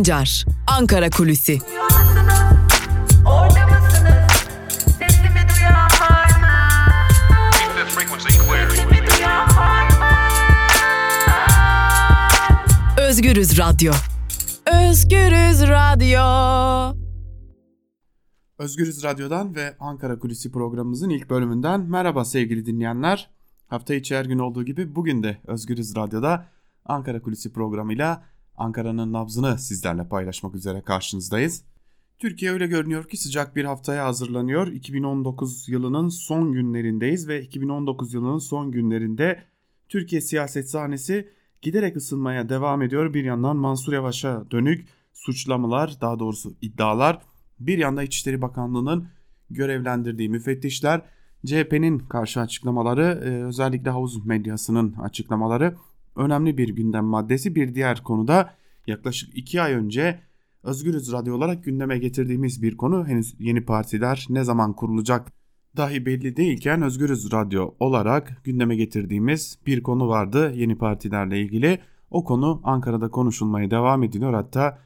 Sancar, Ankara Kulüsi. Özgürüz Radyo. Özgürüz Radyo. Özgürüz Radyo'dan ve Ankara Kulisi programımızın ilk bölümünden merhaba sevgili dinleyenler. Hafta içi her gün olduğu gibi bugün de Özgürüz Radyo'da Ankara Kulisi programıyla Ankara'nın nabzını sizlerle paylaşmak üzere karşınızdayız. Türkiye öyle görünüyor ki sıcak bir haftaya hazırlanıyor. 2019 yılının son günlerindeyiz ve 2019 yılının son günlerinde Türkiye siyaset sahnesi giderek ısınmaya devam ediyor. Bir yandan Mansur Yavaş'a dönük suçlamalar, daha doğrusu iddialar, bir yanda İçişleri Bakanlığı'nın görevlendirdiği müfettişler, CHP'nin karşı açıklamaları, e, özellikle havuz medyasının açıklamaları önemli bir gündem maddesi. Bir diğer konuda yaklaşık iki ay önce Özgürüz Radyo olarak gündeme getirdiğimiz bir konu henüz yeni partiler ne zaman kurulacak dahi belli değilken Özgürüz Radyo olarak gündeme getirdiğimiz bir konu vardı yeni partilerle ilgili. O konu Ankara'da konuşulmaya devam ediliyor hatta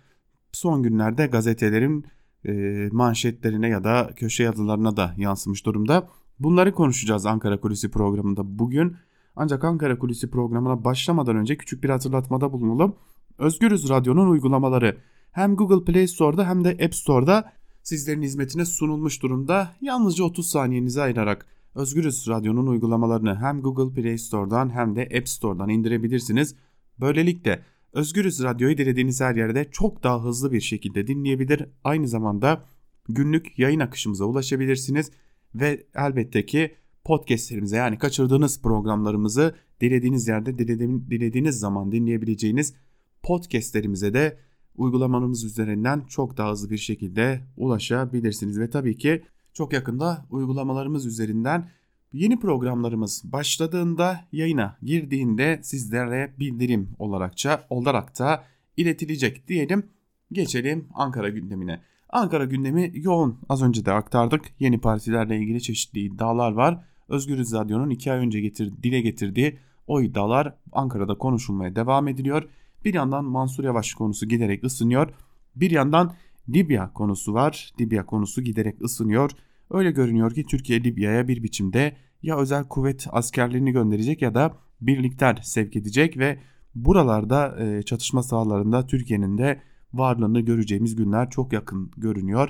son günlerde gazetelerin e, manşetlerine ya da köşe yazılarına da yansımış durumda. Bunları konuşacağız Ankara Kulisi programında bugün. Ancak Ankara Kulisi programına başlamadan önce küçük bir hatırlatmada bulunalım. Özgürüz Radyo'nun uygulamaları hem Google Play Store'da hem de App Store'da sizlerin hizmetine sunulmuş durumda. Yalnızca 30 saniyenizi ayırarak Özgürüz Radyo'nun uygulamalarını hem Google Play Store'dan hem de App Store'dan indirebilirsiniz. Böylelikle Özgürüz Radyo'yu dilediğiniz her yerde çok daha hızlı bir şekilde dinleyebilir. Aynı zamanda günlük yayın akışımıza ulaşabilirsiniz ve elbette ki podcastlerimize yani kaçırdığınız programlarımızı dilediğiniz yerde dilediğiniz zaman dinleyebileceğiniz podcastlerimize de uygulamanız üzerinden çok daha hızlı bir şekilde ulaşabilirsiniz ve tabii ki çok yakında uygulamalarımız üzerinden yeni programlarımız başladığında yayına girdiğinde sizlere bildirim olarakça olarak da iletilecek diyelim. Geçelim Ankara gündemine. Ankara gündemi yoğun. Az önce de aktardık. Yeni partilerle ilgili çeşitli iddialar var. Özgürüz Radyo'nun iki ay önce getir, dile getirdiği o iddialar Ankara'da konuşulmaya devam ediliyor. Bir yandan Mansur Yavaş konusu giderek ısınıyor. Bir yandan Libya konusu var. Libya konusu giderek ısınıyor. Öyle görünüyor ki Türkiye Libya'ya bir biçimde ya özel kuvvet askerlerini gönderecek ya da birlikler sevk edecek ve buralarda e, çatışma sahalarında Türkiye'nin de varlığını göreceğimiz günler çok yakın görünüyor.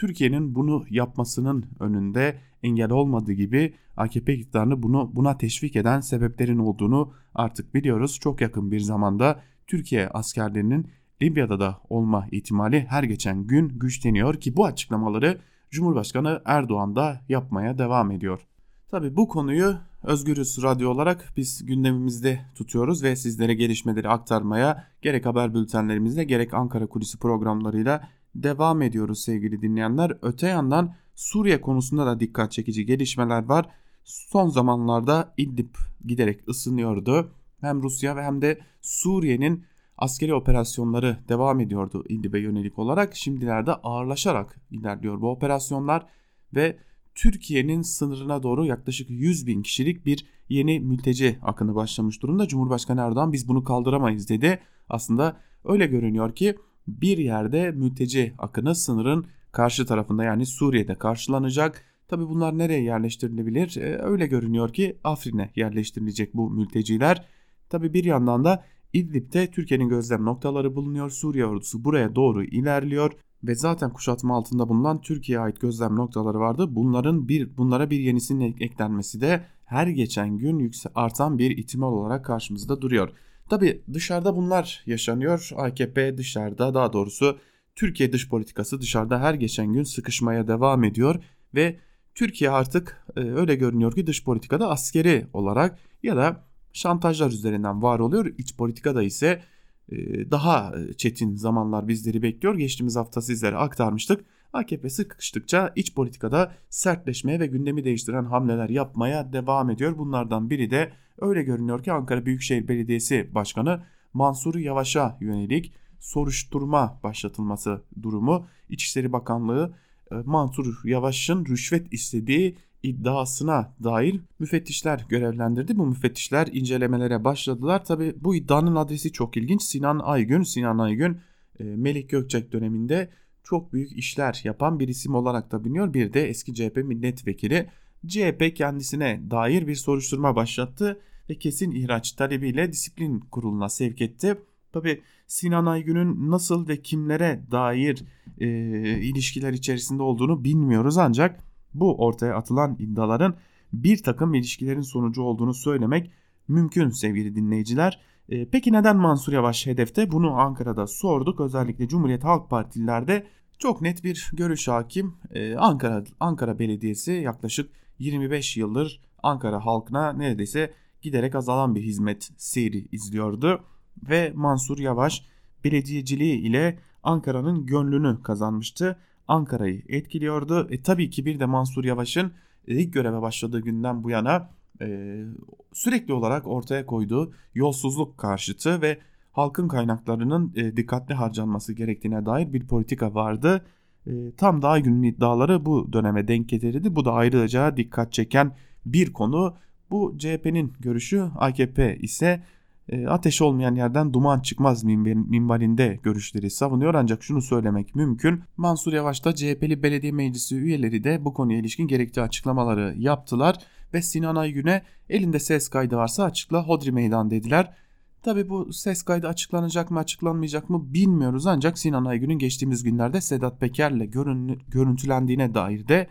Türkiye'nin bunu yapmasının önünde engel olmadığı gibi AKP iktidarını bunu buna teşvik eden sebeplerin olduğunu artık biliyoruz. Çok yakın bir zamanda Türkiye askerlerinin Libya'da da olma ihtimali her geçen gün güçleniyor ki bu açıklamaları Cumhurbaşkanı Erdoğan da yapmaya devam ediyor. Tabi bu konuyu Özgürüz Radyo olarak biz gündemimizde tutuyoruz ve sizlere gelişmeleri aktarmaya gerek haber bültenlerimizle gerek Ankara Kulisi programlarıyla devam ediyoruz sevgili dinleyenler. Öte yandan Suriye konusunda da dikkat çekici gelişmeler var. Son zamanlarda İdlib giderek ısınıyordu. Hem Rusya ve hem de Suriye'nin askeri operasyonları devam ediyordu İdlib'e yönelik olarak. Şimdilerde ağırlaşarak ilerliyor bu operasyonlar ve Türkiye'nin sınırına doğru yaklaşık 100 bin kişilik bir yeni mülteci akını başlamış durumda. Cumhurbaşkanı Erdoğan biz bunu kaldıramayız dedi. Aslında öyle görünüyor ki bir yerde mülteci akını sınırın karşı tarafında yani Suriye'de karşılanacak. Tabi bunlar nereye yerleştirilebilir? Ee, öyle görünüyor ki Afrin'e yerleştirilecek bu mülteciler. Tabi bir yandan da İdlib'de Türkiye'nin gözlem noktaları bulunuyor. Suriye ordusu buraya doğru ilerliyor ve zaten kuşatma altında bulunan Türkiye'ye ait gözlem noktaları vardı. Bunların bir bunlara bir yenisinin eklenmesi de her geçen gün yükse, artan bir ihtimal olarak karşımızda duruyor. Tabi dışarıda bunlar yaşanıyor. AKP dışarıda daha doğrusu Türkiye dış politikası dışarıda her geçen gün sıkışmaya devam ediyor ve Türkiye artık e, öyle görünüyor ki dış politikada askeri olarak ya da şantajlar üzerinden var oluyor. İç politikada ise e, daha çetin zamanlar bizleri bekliyor. Geçtiğimiz hafta sizlere aktarmıştık. AKP sıkıştıkça iç politikada sertleşmeye ve gündemi değiştiren hamleler yapmaya devam ediyor. Bunlardan biri de öyle görünüyor ki Ankara Büyükşehir Belediyesi Başkanı Mansur Yavaş'a yönelik soruşturma başlatılması durumu. İçişleri Bakanlığı e, Mansur Yavaş'ın rüşvet istediği iddiasına dair müfettişler görevlendirdi. Bu müfettişler incelemelere başladılar. Tabi bu iddianın adresi çok ilginç. Sinan Aygün, Sinan Aygün e, Melik Gökçek döneminde çok büyük işler yapan bir isim olarak da biliniyor. Bir de eski CHP milletvekili. CHP kendisine dair bir soruşturma başlattı ve kesin ihraç talebiyle disiplin kuruluna sevk etti. Tabi Sinan Aygün'ün nasıl ve kimlere dair e, ilişkiler içerisinde olduğunu bilmiyoruz ancak bu ortaya atılan iddiaların bir takım ilişkilerin sonucu olduğunu söylemek mümkün sevgili dinleyiciler. E, peki neden Mansur Yavaş hedefte? Bunu Ankara'da sorduk. Özellikle Cumhuriyet Halk Partililerde çok net bir görüş hakim. E, Ankara Ankara Belediyesi yaklaşık 25 yıldır Ankara halkına neredeyse giderek azalan bir hizmet seyri izliyordu ve Mansur Yavaş belediyeciliği ile Ankara'nın gönlünü kazanmıştı. Ankara'yı etkiliyordu. E, tabii ki bir de Mansur Yavaş'ın ilk göreve başladığı günden bu yana e, sürekli olarak ortaya koyduğu yolsuzluk karşıtı ve halkın kaynaklarının e, dikkatli harcanması gerektiğine dair bir politika vardı. E, tam daha günün iddiaları bu döneme denk getirildi. Bu da ayrıca dikkat çeken bir konu. Bu CHP'nin görüşü AKP ise e, ateş olmayan yerden duman çıkmaz minvalinde görüşleri savunuyor ancak şunu söylemek mümkün. Mansur Yavaş da CHP'li belediye meclisi üyeleri de bu konuya ilişkin gerekli açıklamaları yaptılar ve Sinan Aygün'e elinde ses kaydı varsa açıkla Hodri Meydan dediler. Tabi bu ses kaydı açıklanacak mı açıklanmayacak mı bilmiyoruz ancak Sinan Aygün'ün geçtiğimiz günlerde Sedat Peker'le görüntülendiğine dair de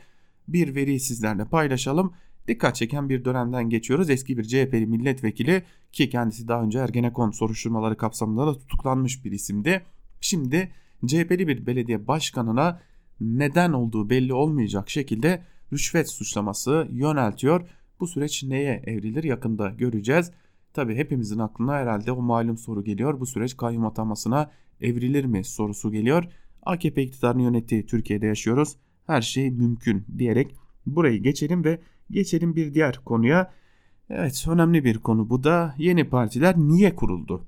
bir veri sizlerle paylaşalım dikkat çeken bir dönemden geçiyoruz. Eski bir CHP'li milletvekili ki kendisi daha önce Ergenekon soruşturmaları kapsamında da tutuklanmış bir isimdi. Şimdi CHP'li bir belediye başkanına neden olduğu belli olmayacak şekilde rüşvet suçlaması yöneltiyor. Bu süreç neye evrilir yakında göreceğiz. Tabi hepimizin aklına herhalde o malum soru geliyor. Bu süreç kayyum atamasına evrilir mi sorusu geliyor. AKP iktidarını yönettiği Türkiye'de yaşıyoruz. Her şey mümkün diyerek burayı geçelim ve Geçelim bir diğer konuya. Evet önemli bir konu bu da yeni partiler niye kuruldu?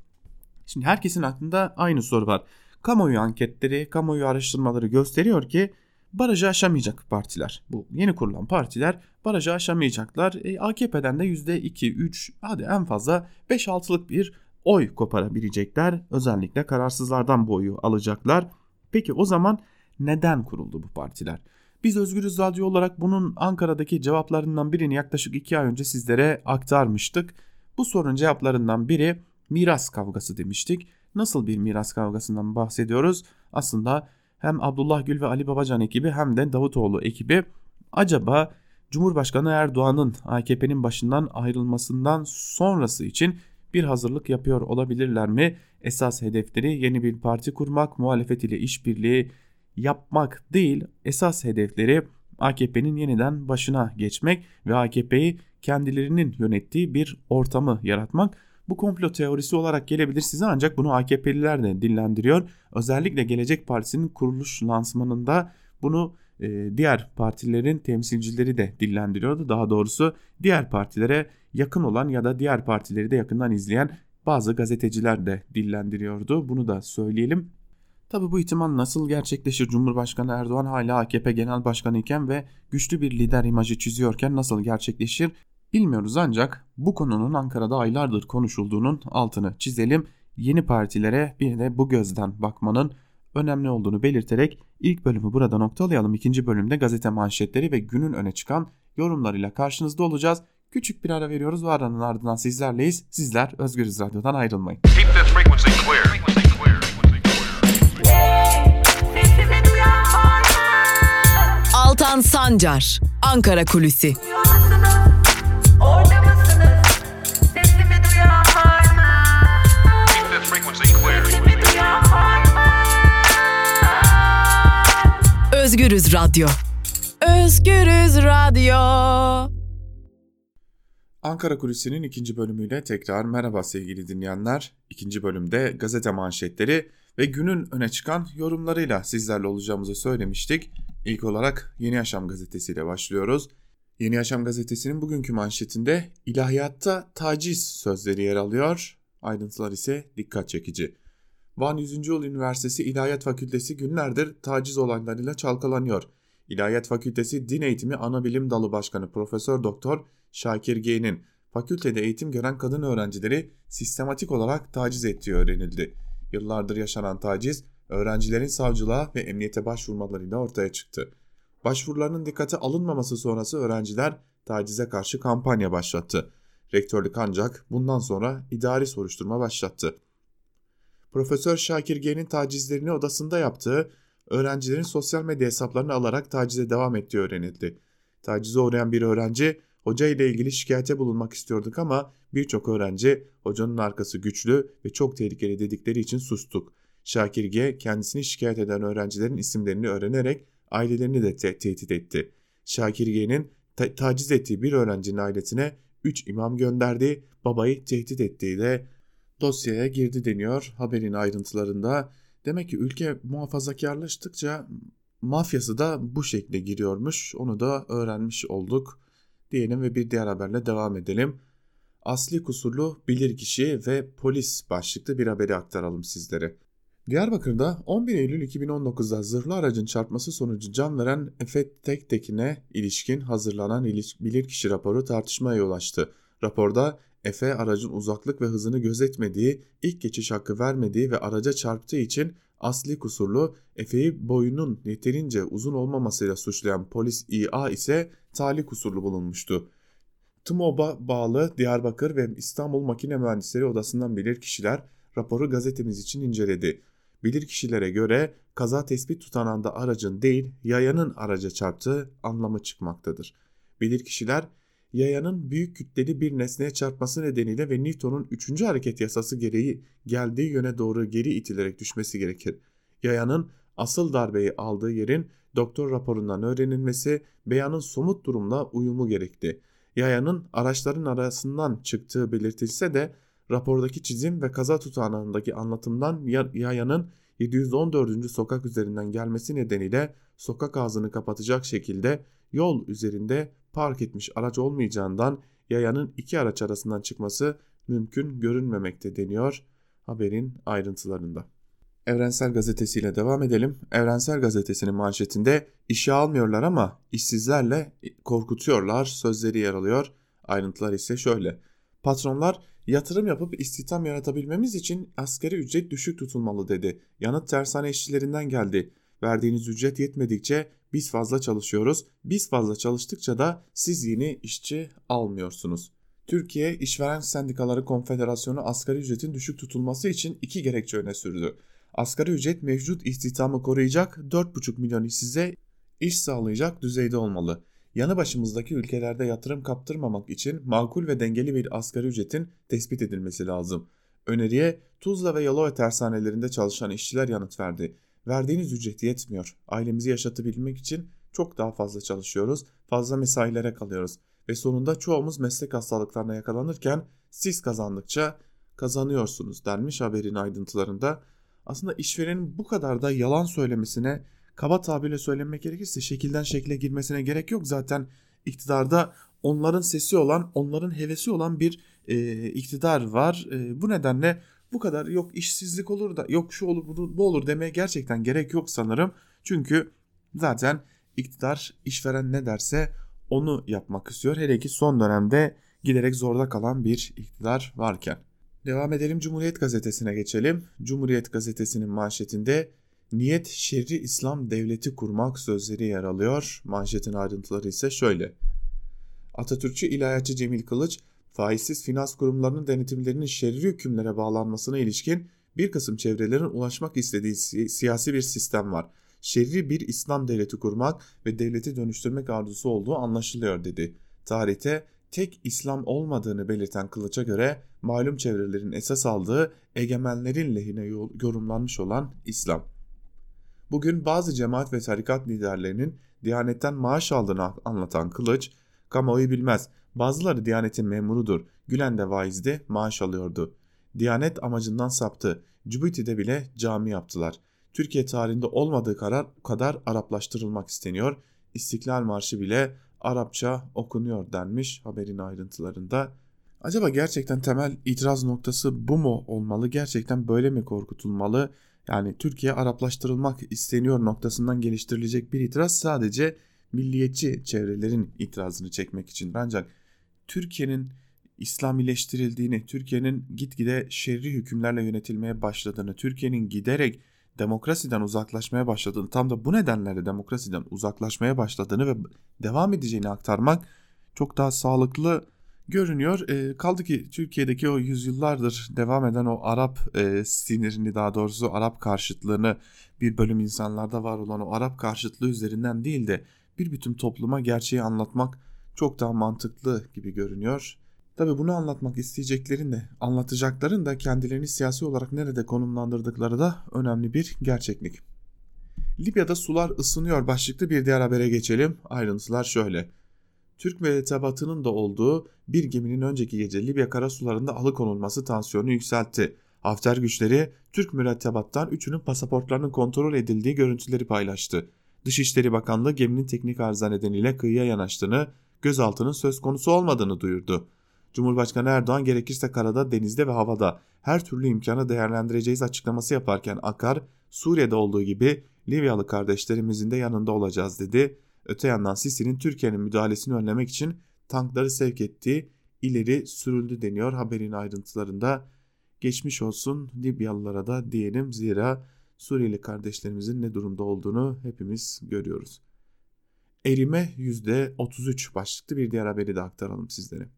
Şimdi herkesin aklında aynı soru var. Kamuoyu anketleri, kamuoyu araştırmaları gösteriyor ki barajı aşamayacak partiler. Bu yeni kurulan partiler barajı aşamayacaklar. E, AKP'den de %2, 3 hadi en fazla 5-6'lık bir oy koparabilecekler. Özellikle kararsızlardan bu oyu alacaklar. Peki o zaman neden kuruldu bu partiler? Biz Özgürüz Radyo olarak bunun Ankara'daki cevaplarından birini yaklaşık 2 ay önce sizlere aktarmıştık. Bu sorunun cevaplarından biri miras kavgası demiştik. Nasıl bir miras kavgasından bahsediyoruz? Aslında hem Abdullah Gül ve Ali Babacan ekibi hem de Davutoğlu ekibi acaba Cumhurbaşkanı Erdoğan'ın AKP'nin başından ayrılmasından sonrası için bir hazırlık yapıyor olabilirler mi? Esas hedefleri yeni bir parti kurmak, muhalefet ile işbirliği yapmak değil esas hedefleri AKP'nin yeniden başına geçmek ve AKP'yi kendilerinin yönettiği bir ortamı yaratmak. Bu komplo teorisi olarak gelebilir size ancak bunu AKP'liler de dillendiriyor. Özellikle Gelecek Partisi'nin kuruluş lansmanında bunu e, diğer partilerin temsilcileri de dillendiriyordu. Daha doğrusu diğer partilere yakın olan ya da diğer partileri de yakından izleyen bazı gazeteciler de dillendiriyordu. Bunu da söyleyelim. Tabi bu ihtimal nasıl gerçekleşir? Cumhurbaşkanı Erdoğan hala AKP Genel Başkanı iken ve güçlü bir lider imajı çiziyorken nasıl gerçekleşir? Bilmiyoruz ancak bu konunun Ankara'da aylardır konuşulduğunun altını çizelim. Yeni partilere bir de bu gözden bakmanın önemli olduğunu belirterek ilk bölümü burada noktalayalım. İkinci bölümde gazete manşetleri ve günün öne çıkan yorumlarıyla karşınızda olacağız. Küçük bir ara veriyoruz ve aranın ardından sizlerleyiz. Sizler Özgürüz Radyo'dan ayrılmayın. Altan Sancar, Ankara Kulüsi. Özgürüz Radyo. Özgürüz Radyo. Ankara Kulisi'nin ikinci bölümüyle tekrar merhaba sevgili dinleyenler. İkinci bölümde gazete manşetleri ve günün öne çıkan yorumlarıyla sizlerle olacağımızı söylemiştik. İlk olarak Yeni Yaşam gazetesiyle başlıyoruz. Yeni Yaşam gazetesinin bugünkü manşetinde ilahiyatta taciz sözleri yer alıyor. Ayrıntılar ise dikkat çekici. Van 100. Yol Üniversitesi İlahiyat Fakültesi günlerdir taciz olaylarıyla çalkalanıyor. İlahiyat Fakültesi Din Eğitimi Anabilim Dalı Başkanı Profesör Doktor Şakir Gey'nin fakültede eğitim gören kadın öğrencileri sistematik olarak taciz ettiği öğrenildi. Yıllardır yaşanan taciz öğrencilerin savcılığa ve emniyete başvurmalarıyla ortaya çıktı. Başvurularının dikkate alınmaması sonrası öğrenciler tacize karşı kampanya başlattı. Rektörlük ancak bundan sonra idari soruşturma başlattı. Profesör Şakir G'nin tacizlerini odasında yaptığı, öğrencilerin sosyal medya hesaplarını alarak tacize devam ettiği öğrenildi. Tacize uğrayan bir öğrenci, hoca ile ilgili şikayete bulunmak istiyorduk ama birçok öğrenci hocanın arkası güçlü ve çok tehlikeli dedikleri için sustuk. Şakir G kendisini şikayet eden öğrencilerin isimlerini öğrenerek ailelerini de te tehdit etti. Şakir G'nin ta taciz ettiği bir öğrencinin ailesine 3 imam gönderdi, babayı tehdit ettiği de dosyaya girdi deniyor haberin ayrıntılarında. Demek ki ülke muhafazakarlaştıkça mafyası da bu şekilde giriyormuş. Onu da öğrenmiş olduk diyelim ve bir diğer haberle devam edelim. Asli kusurlu bilirkişi ve polis başlıklı bir haberi aktaralım sizlere. Diyarbakır'da 11 Eylül 2019'da zırhlı aracın çarpması sonucu can veren Efe Tektekin'e ilişkin hazırlanan bilirkişi raporu tartışmaya yol açtı. Raporda Efe aracın uzaklık ve hızını gözetmediği, ilk geçiş hakkı vermediği ve araca çarptığı için asli kusurlu Efe'yi boyunun yeterince uzun olmamasıyla suçlayan polis İA ise tali kusurlu bulunmuştu. TMOB'a bağlı Diyarbakır ve İstanbul Makine Mühendisleri Odası'ndan bilir kişiler raporu gazetemiz için inceledi. Bilir kişilere göre kaza tespit tutananda aracın değil yayanın araca çarptığı anlamı çıkmaktadır. Bilir kişiler yayanın büyük kütleli bir nesneye çarpması nedeniyle ve Newton'un 3. hareket yasası gereği geldiği yöne doğru geri itilerek düşmesi gerekir. Yayanın asıl darbeyi aldığı yerin doktor raporundan öğrenilmesi beyanın somut durumla uyumu gerekti. Yayanın araçların arasından çıktığı belirtilse de rapordaki çizim ve kaza tutanağındaki anlatımdan yayanın 714. sokak üzerinden gelmesi nedeniyle sokak ağzını kapatacak şekilde yol üzerinde park etmiş araç olmayacağından yayanın iki araç arasından çıkması mümkün görünmemekte deniyor haberin ayrıntılarında. Evrensel Gazetesi ile devam edelim. Evrensel Gazetesi'nin manşetinde işe almıyorlar ama işsizlerle korkutuyorlar sözleri yer alıyor. Ayrıntılar ise şöyle. Patronlar yatırım yapıp istihdam yaratabilmemiz için askeri ücret düşük tutulmalı dedi. Yanıt tersane işçilerinden geldi. Verdiğiniz ücret yetmedikçe biz fazla çalışıyoruz. Biz fazla çalıştıkça da siz yeni işçi almıyorsunuz. Türkiye İşveren Sendikaları Konfederasyonu asgari ücretin düşük tutulması için iki gerekçe öne sürdü. Asgari ücret mevcut istihdamı koruyacak 4,5 milyon işsize iş sağlayacak düzeyde olmalı. Yanı başımızdaki ülkelerde yatırım kaptırmamak için makul ve dengeli bir asgari ücretin tespit edilmesi lazım. Öneriye Tuzla ve Yalova tersanelerinde çalışan işçiler yanıt verdi. Verdiğiniz ücret yetmiyor. Ailemizi yaşatabilmek için çok daha fazla çalışıyoruz, fazla mesailere kalıyoruz ve sonunda çoğumuz meslek hastalıklarına yakalanırken siz kazandıkça kazanıyorsunuz denmiş haberin ayrıntılarında. Aslında işverenin bu kadar da yalan söylemesine kaba tabirle söylemek gerekirse şekilden şekle girmesine gerek yok. Zaten iktidarda onların sesi olan, onların hevesi olan bir e, iktidar var. E, bu nedenle bu kadar yok işsizlik olur da yok şu olur bu olur demeye gerçekten gerek yok sanırım. Çünkü zaten iktidar işveren ne derse onu yapmak istiyor. Hele ki son dönemde giderek zorda kalan bir iktidar varken. Devam edelim Cumhuriyet Gazetesi'ne geçelim. Cumhuriyet Gazetesi'nin manşetinde niyet şerri İslam devleti kurmak sözleri yer alıyor. Manşetin ayrıntıları ise şöyle. Atatürkçü ilahiyatçı Cemil Kılıç faizsiz finans kurumlarının denetimlerinin şerri hükümlere bağlanmasına ilişkin bir kısım çevrelerin ulaşmak istediği siyasi bir sistem var. Şerri bir İslam devleti kurmak ve devleti dönüştürmek arzusu olduğu anlaşılıyor dedi. Tarihte tek İslam olmadığını belirten Kılıç'a göre malum çevrelerin esas aldığı egemenlerin lehine yorumlanmış olan İslam. Bugün bazı cemaat ve tarikat liderlerinin Diyanetten maaş aldığını anlatan Kılıç, kamuoyu bilmez Bazıları Diyanet'in memurudur. Gülen de vaizdi, maaş alıyordu. Diyanet amacından saptı. Cibuti'de bile cami yaptılar. Türkiye tarihinde olmadığı kadar, kadar Araplaştırılmak isteniyor. İstiklal Marşı bile Arapça okunuyor denmiş haberin ayrıntılarında. Acaba gerçekten temel itiraz noktası bu mu olmalı? Gerçekten böyle mi korkutulmalı? Yani Türkiye Araplaştırılmak isteniyor noktasından geliştirilecek bir itiraz sadece milliyetçi çevrelerin itirazını çekmek için. Ancak Türkiye'nin İslamileştirildiğini, Türkiye'nin gitgide şerri hükümlerle yönetilmeye başladığını, Türkiye'nin giderek demokrasiden uzaklaşmaya başladığını, tam da bu nedenlerle demokrasiden uzaklaşmaya başladığını ve devam edeceğini aktarmak çok daha sağlıklı görünüyor. E, kaldı ki Türkiye'deki o yüzyıllardır devam eden o Arap e, sinirini daha doğrusu Arap karşıtlığını bir bölüm insanlarda var olan o Arap karşıtlığı üzerinden değil de bir bütün topluma gerçeği anlatmak çok daha mantıklı gibi görünüyor. Tabi bunu anlatmak isteyeceklerin de anlatacakların da kendilerini siyasi olarak nerede konumlandırdıkları da önemli bir gerçeklik. Libya'da sular ısınıyor başlıklı bir diğer habere geçelim. Ayrıntılar şöyle. Türk mürettebatının da olduğu bir geminin önceki gece Libya karasularında alıkonulması tansiyonu yükseltti. Hafter güçleri Türk mürettebattan üçünün pasaportlarının kontrol edildiği görüntüleri paylaştı. Dışişleri Bakanlığı geminin teknik arıza nedeniyle kıyıya yanaştığını, gözaltının söz konusu olmadığını duyurdu. Cumhurbaşkanı Erdoğan gerekirse karada, denizde ve havada her türlü imkanı değerlendireceğiz açıklaması yaparken Akar, Suriye'de olduğu gibi Libyalı kardeşlerimizin de yanında olacağız dedi. Öte yandan Sisi'nin Türkiye'nin müdahalesini önlemek için tankları sevk ettiği ileri sürüldü deniyor haberin ayrıntılarında. Geçmiş olsun Libyalılara da diyelim zira Suriyeli kardeşlerimizin ne durumda olduğunu hepimiz görüyoruz. Erime %33 başlıklı bir diğer haberi de aktaralım sizlere.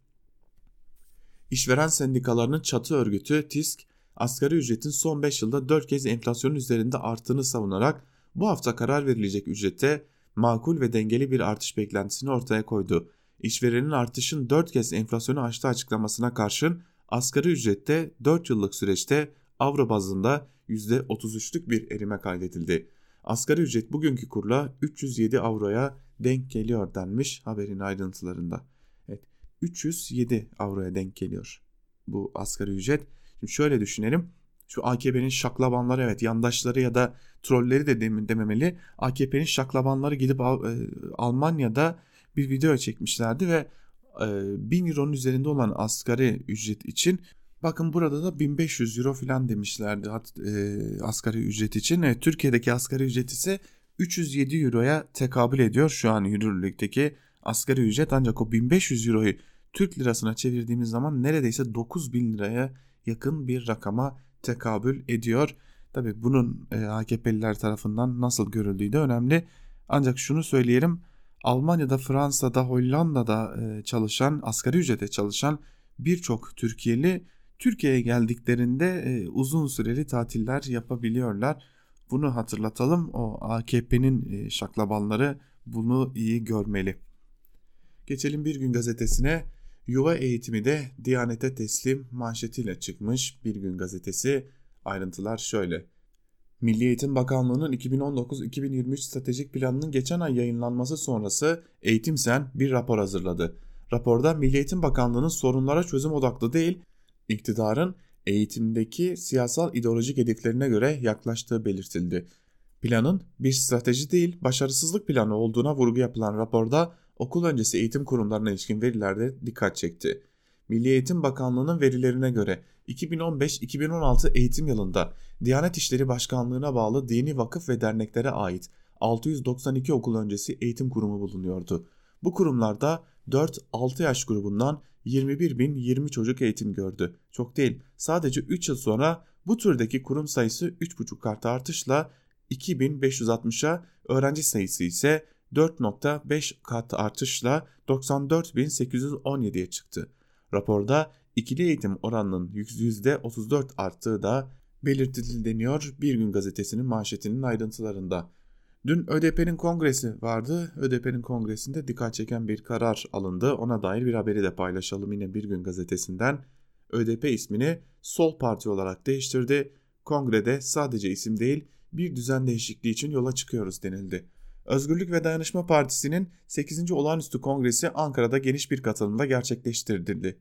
İşveren sendikalarının çatı örgütü TİSK, asgari ücretin son 5 yılda 4 kez enflasyonun üzerinde arttığını savunarak bu hafta karar verilecek ücrete makul ve dengeli bir artış beklentisini ortaya koydu. İşverenin artışın 4 kez enflasyonu aştığı açıklamasına karşın asgari ücrette 4 yıllık süreçte avro bazında %33'lük bir erime kaydedildi. Asgari ücret bugünkü kurla 307 avroya denk geliyor denmiş haberin ayrıntılarında. Evet 307 avroya denk geliyor bu asgari ücret. Şimdi şöyle düşünelim. Şu AKP'nin şaklabanları evet yandaşları ya da trolleri de dememeli. AKP'nin şaklabanları gidip e, Almanya'da bir video çekmişlerdi ve e, 1000 euronun üzerinde olan asgari ücret için bakın burada da 1500 euro falan demişlerdi e, asgari ücret için. Evet, Türkiye'deki asgari ücret ise 307 euroya tekabül ediyor şu an yürürlükteki asgari ücret ancak o 1500 euroyu Türk lirasına çevirdiğimiz zaman neredeyse 9000 liraya yakın bir rakama tekabül ediyor. Tabi bunun e, AKP'liler tarafından nasıl görüldüğü de önemli. Ancak şunu söyleyelim Almanya'da, Fransa'da, Hollanda'da e, çalışan, asgari ücrete çalışan birçok Türkiye'li Türkiye'ye geldiklerinde e, uzun süreli tatiller yapabiliyorlar. Bunu hatırlatalım. O AKP'nin e, şaklabanları bunu iyi görmeli. Geçelim Bir Gün Gazetesi'ne. Yuva eğitimi de Diyanete teslim manşetiyle çıkmış Bir Gün Gazetesi. Ayrıntılar şöyle. Milli Eğitim Bakanlığı'nın 2019-2023 stratejik planının geçen ay yayınlanması sonrası Eğitim Sen bir rapor hazırladı. Raporda Milli Eğitim Bakanlığı'nın sorunlara çözüm odaklı değil, iktidarın eğitimdeki siyasal ideolojik hedeflerine göre yaklaştığı belirtildi. Planın bir strateji değil, başarısızlık planı olduğuna vurgu yapılan raporda okul öncesi eğitim kurumlarına ilişkin verilerde dikkat çekti. Milli Eğitim Bakanlığı'nın verilerine göre 2015-2016 eğitim yılında Diyanet İşleri Başkanlığı'na bağlı dini vakıf ve derneklere ait 692 okul öncesi eğitim kurumu bulunuyordu. Bu kurumlarda 4-6 yaş grubundan 21.020 çocuk eğitim gördü. Çok değil, sadece 3 yıl sonra bu türdeki kurum sayısı 3,5 kat artışla 2560'a, öğrenci sayısı ise 4.5 kat artışla 94.817'ye çıktı. Raporda ikili eğitim oranının %34 arttığı da belirtildi deniyor Bir Gün Gazetesi'nin manşetinin ayrıntılarında. Dün ÖDP'nin kongresi vardı. ÖDP'nin kongresinde dikkat çeken bir karar alındı. Ona dair bir haberi de paylaşalım yine Bir Gün Gazetesi'nden. ÖDP ismini Sol Parti olarak değiştirdi. Kongrede sadece isim değil bir düzen değişikliği için yola çıkıyoruz denildi. Özgürlük ve Dayanışma Partisi'nin 8. Olağanüstü Kongresi Ankara'da geniş bir katılımda gerçekleştirildi.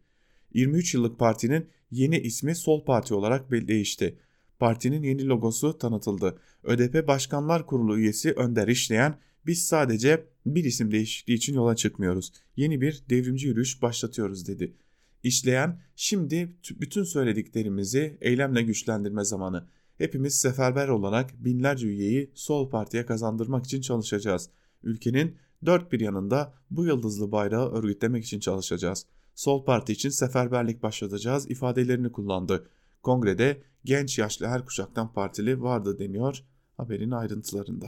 23 yıllık partinin yeni ismi Sol Parti olarak değişti. Partinin yeni logosu tanıtıldı. ÖDP Başkanlar Kurulu üyesi Önder İşleyen biz sadece bir isim değişikliği için yola çıkmıyoruz. Yeni bir devrimci yürüyüş başlatıyoruz dedi. İşleyen şimdi bütün söylediklerimizi eylemle güçlendirme zamanı. Hepimiz seferber olarak binlerce üyeyi sol partiye kazandırmak için çalışacağız. Ülkenin dört bir yanında bu yıldızlı bayrağı örgütlemek için çalışacağız. Sol parti için seferberlik başlatacağız ifadelerini kullandı. Kongrede genç yaşlı her kuşaktan partili vardı deniyor haberin ayrıntılarında.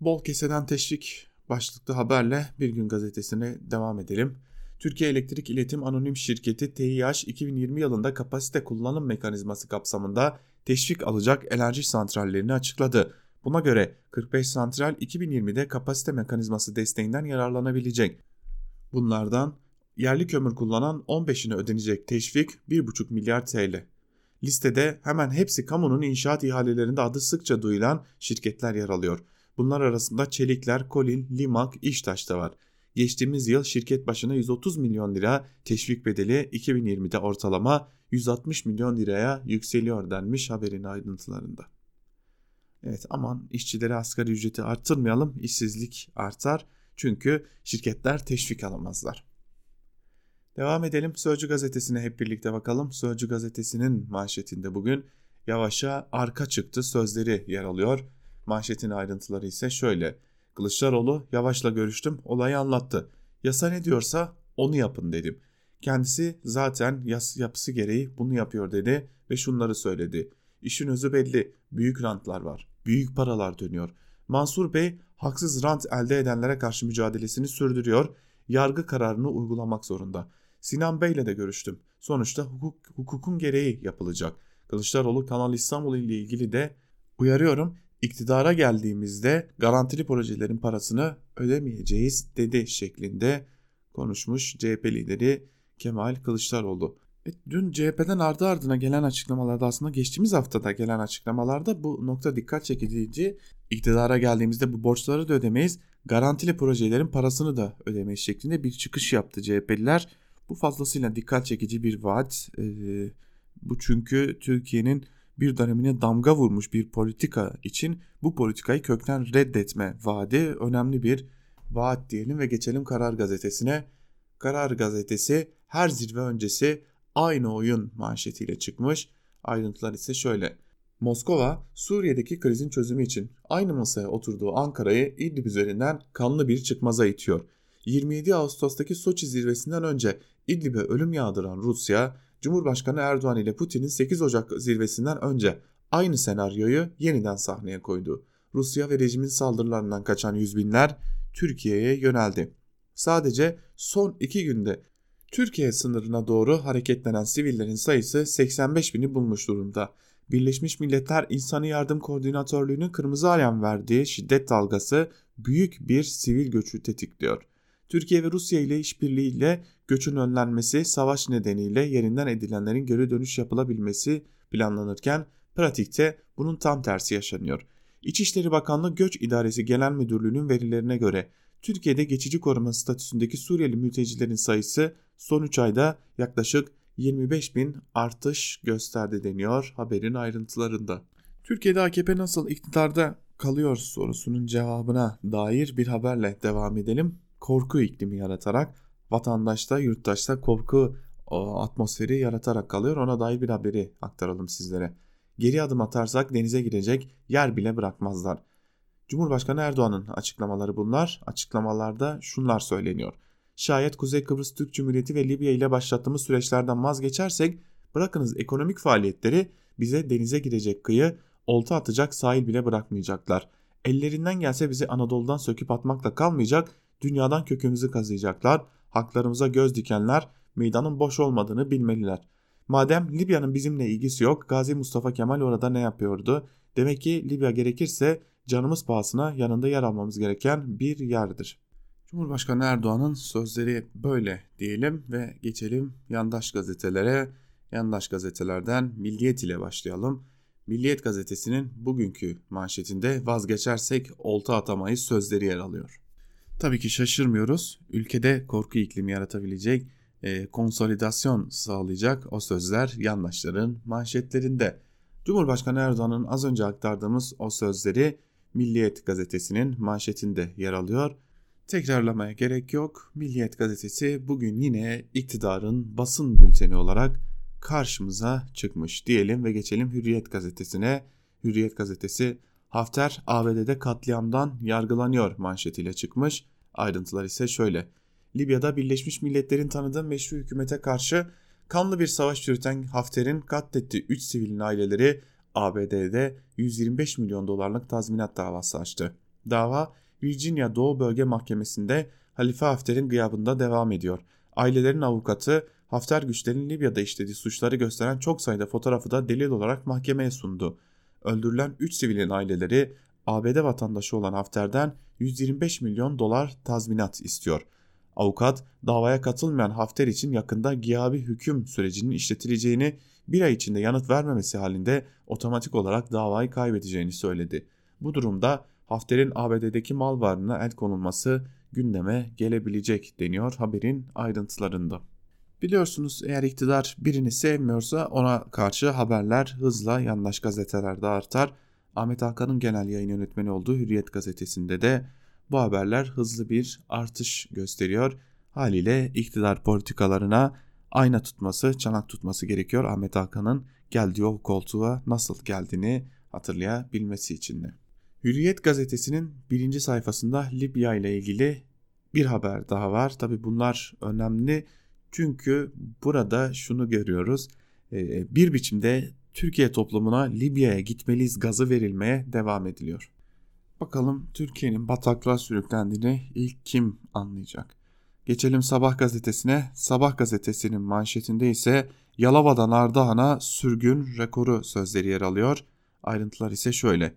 Bol keseden teşvik başlıklı haberle Bir Gün Gazetesi'ne devam edelim. Türkiye Elektrik İletim Anonim Şirketi TİH 2020 yılında kapasite kullanım mekanizması kapsamında teşvik alacak enerji santrallerini açıkladı. Buna göre 45 santral 2020'de kapasite mekanizması desteğinden yararlanabilecek. Bunlardan yerli kömür kullanan 15'ine ödenecek teşvik 1,5 milyar TL. Listede hemen hepsi kamunun inşaat ihalelerinde adı sıkça duyulan şirketler yer alıyor. Bunlar arasında Çelikler, Kolin, Limak, İştaş da var. Geçtiğimiz yıl şirket başına 130 milyon lira teşvik bedeli 2020'de ortalama 160 milyon liraya yükseliyor denmiş haberin ayrıntılarında. Evet aman işçilere asgari ücreti arttırmayalım işsizlik artar çünkü şirketler teşvik alamazlar. Devam edelim Sözcü gazetesine hep birlikte bakalım. Sözcü gazetesinin manşetinde bugün yavaşa arka çıktı sözleri yer alıyor. Manşetin ayrıntıları ise şöyle. Kılıçdaroğlu yavaşla görüştüm olayı anlattı. Yasa ne diyorsa onu yapın dedim. Kendisi zaten yas yapısı gereği bunu yapıyor dedi ve şunları söyledi. İşin özü belli. Büyük rantlar var. Büyük paralar dönüyor. Mansur Bey haksız rant elde edenlere karşı mücadelesini sürdürüyor. Yargı kararını uygulamak zorunda. Sinan Bey'le de görüştüm. Sonuçta hukuk, hukukun gereği yapılacak. Kılıçdaroğlu Kanal İstanbul ile ilgili de uyarıyorum iktidara geldiğimizde garantili projelerin parasını ödemeyeceğiz dedi şeklinde konuşmuş CHP lideri Kemal Kılıçdaroğlu. E, dün CHP'den ardı ardına gelen açıklamalarda aslında geçtiğimiz haftada gelen açıklamalarda bu nokta dikkat çekici. İktidara geldiğimizde bu borçları da ödemeyiz. Garantili projelerin parasını da ödemeyiz şeklinde bir çıkış yaptı CHP'liler. Bu fazlasıyla dikkat çekici bir vaat. E, bu çünkü Türkiye'nin bir dönemine damga vurmuş bir politika için bu politikayı kökten reddetme vaadi önemli bir vaat diyelim ve geçelim Karar Gazetesi'ne. Karar Gazetesi her zirve öncesi aynı oyun manşetiyle çıkmış. Ayrıntılar ise şöyle. Moskova, Suriye'deki krizin çözümü için aynı masaya oturduğu Ankara'yı İdlib üzerinden kanlı bir çıkmaza itiyor. 27 Ağustos'taki Soçi zirvesinden önce İdlib'e ölüm yağdıran Rusya, Cumhurbaşkanı Erdoğan ile Putin'in 8 Ocak zirvesinden önce aynı senaryoyu yeniden sahneye koydu. Rusya ve rejimin saldırılarından kaçan yüz binler Türkiye'ye yöneldi. Sadece son iki günde Türkiye sınırına doğru hareketlenen sivillerin sayısı 85 bini bulmuş durumda. Birleşmiş Milletler İnsanı Yardım Koordinatörlüğü'nün kırmızı alarm verdiği şiddet dalgası büyük bir sivil göçü tetikliyor. Türkiye ve Rusya ile işbirliğiyle göçün önlenmesi, savaş nedeniyle yerinden edilenlerin geri dönüş yapılabilmesi planlanırken pratikte bunun tam tersi yaşanıyor. İçişleri Bakanlığı Göç İdaresi Genel Müdürlüğü'nün verilerine göre Türkiye'de geçici koruma statüsündeki Suriyeli mültecilerin sayısı son 3 ayda yaklaşık 25 bin artış gösterdi deniyor haberin ayrıntılarında. Türkiye'de AKP nasıl iktidarda kalıyor sorusunun cevabına dair bir haberle devam edelim korku iklimi yaratarak vatandaşta yurttaşta korku atmosferi yaratarak kalıyor. Ona dair bir haberi aktaralım sizlere. Geri adım atarsak denize girecek yer bile bırakmazlar. Cumhurbaşkanı Erdoğan'ın açıklamaları bunlar. Açıklamalarda şunlar söyleniyor. Şayet Kuzey Kıbrıs Türk Cumhuriyeti ve Libya ile başlattığımız süreçlerden vazgeçersek bırakınız ekonomik faaliyetleri bize denize girecek kıyı, olta atacak sahil bile bırakmayacaklar. Ellerinden gelse bizi Anadolu'dan söküp atmakla kalmayacak, dünyadan kökümüzü kazıyacaklar, haklarımıza göz dikenler meydanın boş olmadığını bilmeliler. Madem Libya'nın bizimle ilgisi yok, Gazi Mustafa Kemal orada ne yapıyordu? Demek ki Libya gerekirse canımız pahasına yanında yer almamız gereken bir yerdir. Cumhurbaşkanı Erdoğan'ın sözleri böyle diyelim ve geçelim yandaş gazetelere. Yandaş gazetelerden Milliyet ile başlayalım. Milliyet gazetesinin bugünkü manşetinde vazgeçersek olta atamayız sözleri yer alıyor. Tabii ki şaşırmıyoruz. Ülkede korku iklimi yaratabilecek, e, konsolidasyon sağlayacak o sözler yandaşların manşetlerinde. Cumhurbaşkanı Erdoğan'ın az önce aktardığımız o sözleri Milliyet gazetesinin manşetinde yer alıyor. Tekrarlamaya gerek yok. Milliyet gazetesi bugün yine iktidarın basın bülteni olarak karşımıza çıkmış diyelim ve geçelim Hürriyet gazetesine. Hürriyet gazetesi Hafter ABD'de katliamdan yargılanıyor manşetiyle çıkmış. Ayrıntılar ise şöyle. Libya'da Birleşmiş Milletler'in tanıdığı meşru hükümete karşı Kanlı bir savaş yürüten Hafter'in katlettiği 3 sivilin aileleri ABD'de 125 milyon dolarlık tazminat davası açtı. Dava Virginia Doğu Bölge Mahkemesi'nde Halife Hafter'in gıyabında devam ediyor. Ailelerin avukatı Hafter güçlerin Libya'da işlediği suçları gösteren çok sayıda fotoğrafı da delil olarak mahkemeye sundu. Öldürülen 3 sivilin aileleri ABD vatandaşı olan Hafter'den 125 milyon dolar tazminat istiyor. Avukat davaya katılmayan Hafter için yakında giyabi hüküm sürecinin işletileceğini bir ay içinde yanıt vermemesi halinde otomatik olarak davayı kaybedeceğini söyledi. Bu durumda Hafter'in ABD'deki mal varlığına el konulması gündeme gelebilecek deniyor haberin ayrıntılarında. Biliyorsunuz eğer iktidar birini sevmiyorsa ona karşı haberler hızla yandaş gazetelerde artar. Ahmet Hakan'ın genel yayın yönetmeni olduğu Hürriyet gazetesinde de bu haberler hızlı bir artış gösteriyor. Haliyle iktidar politikalarına ayna tutması, çanak tutması gerekiyor Ahmet Hakan'ın geldiği o koltuğa nasıl geldiğini hatırlayabilmesi için de. Hürriyet gazetesinin birinci sayfasında Libya ile ilgili bir haber daha var. Tabi bunlar önemli çünkü burada şunu görüyoruz. Ee, bir biçimde Türkiye toplumuna Libya'ya gitmeliyiz gazı verilmeye devam ediliyor. Bakalım Türkiye'nin bataklığa sürüklendiğini ilk kim anlayacak? Geçelim Sabah gazetesine. Sabah gazetesinin manşetinde ise Yalova'dan Ardahan'a sürgün rekoru sözleri yer alıyor. Ayrıntılar ise şöyle.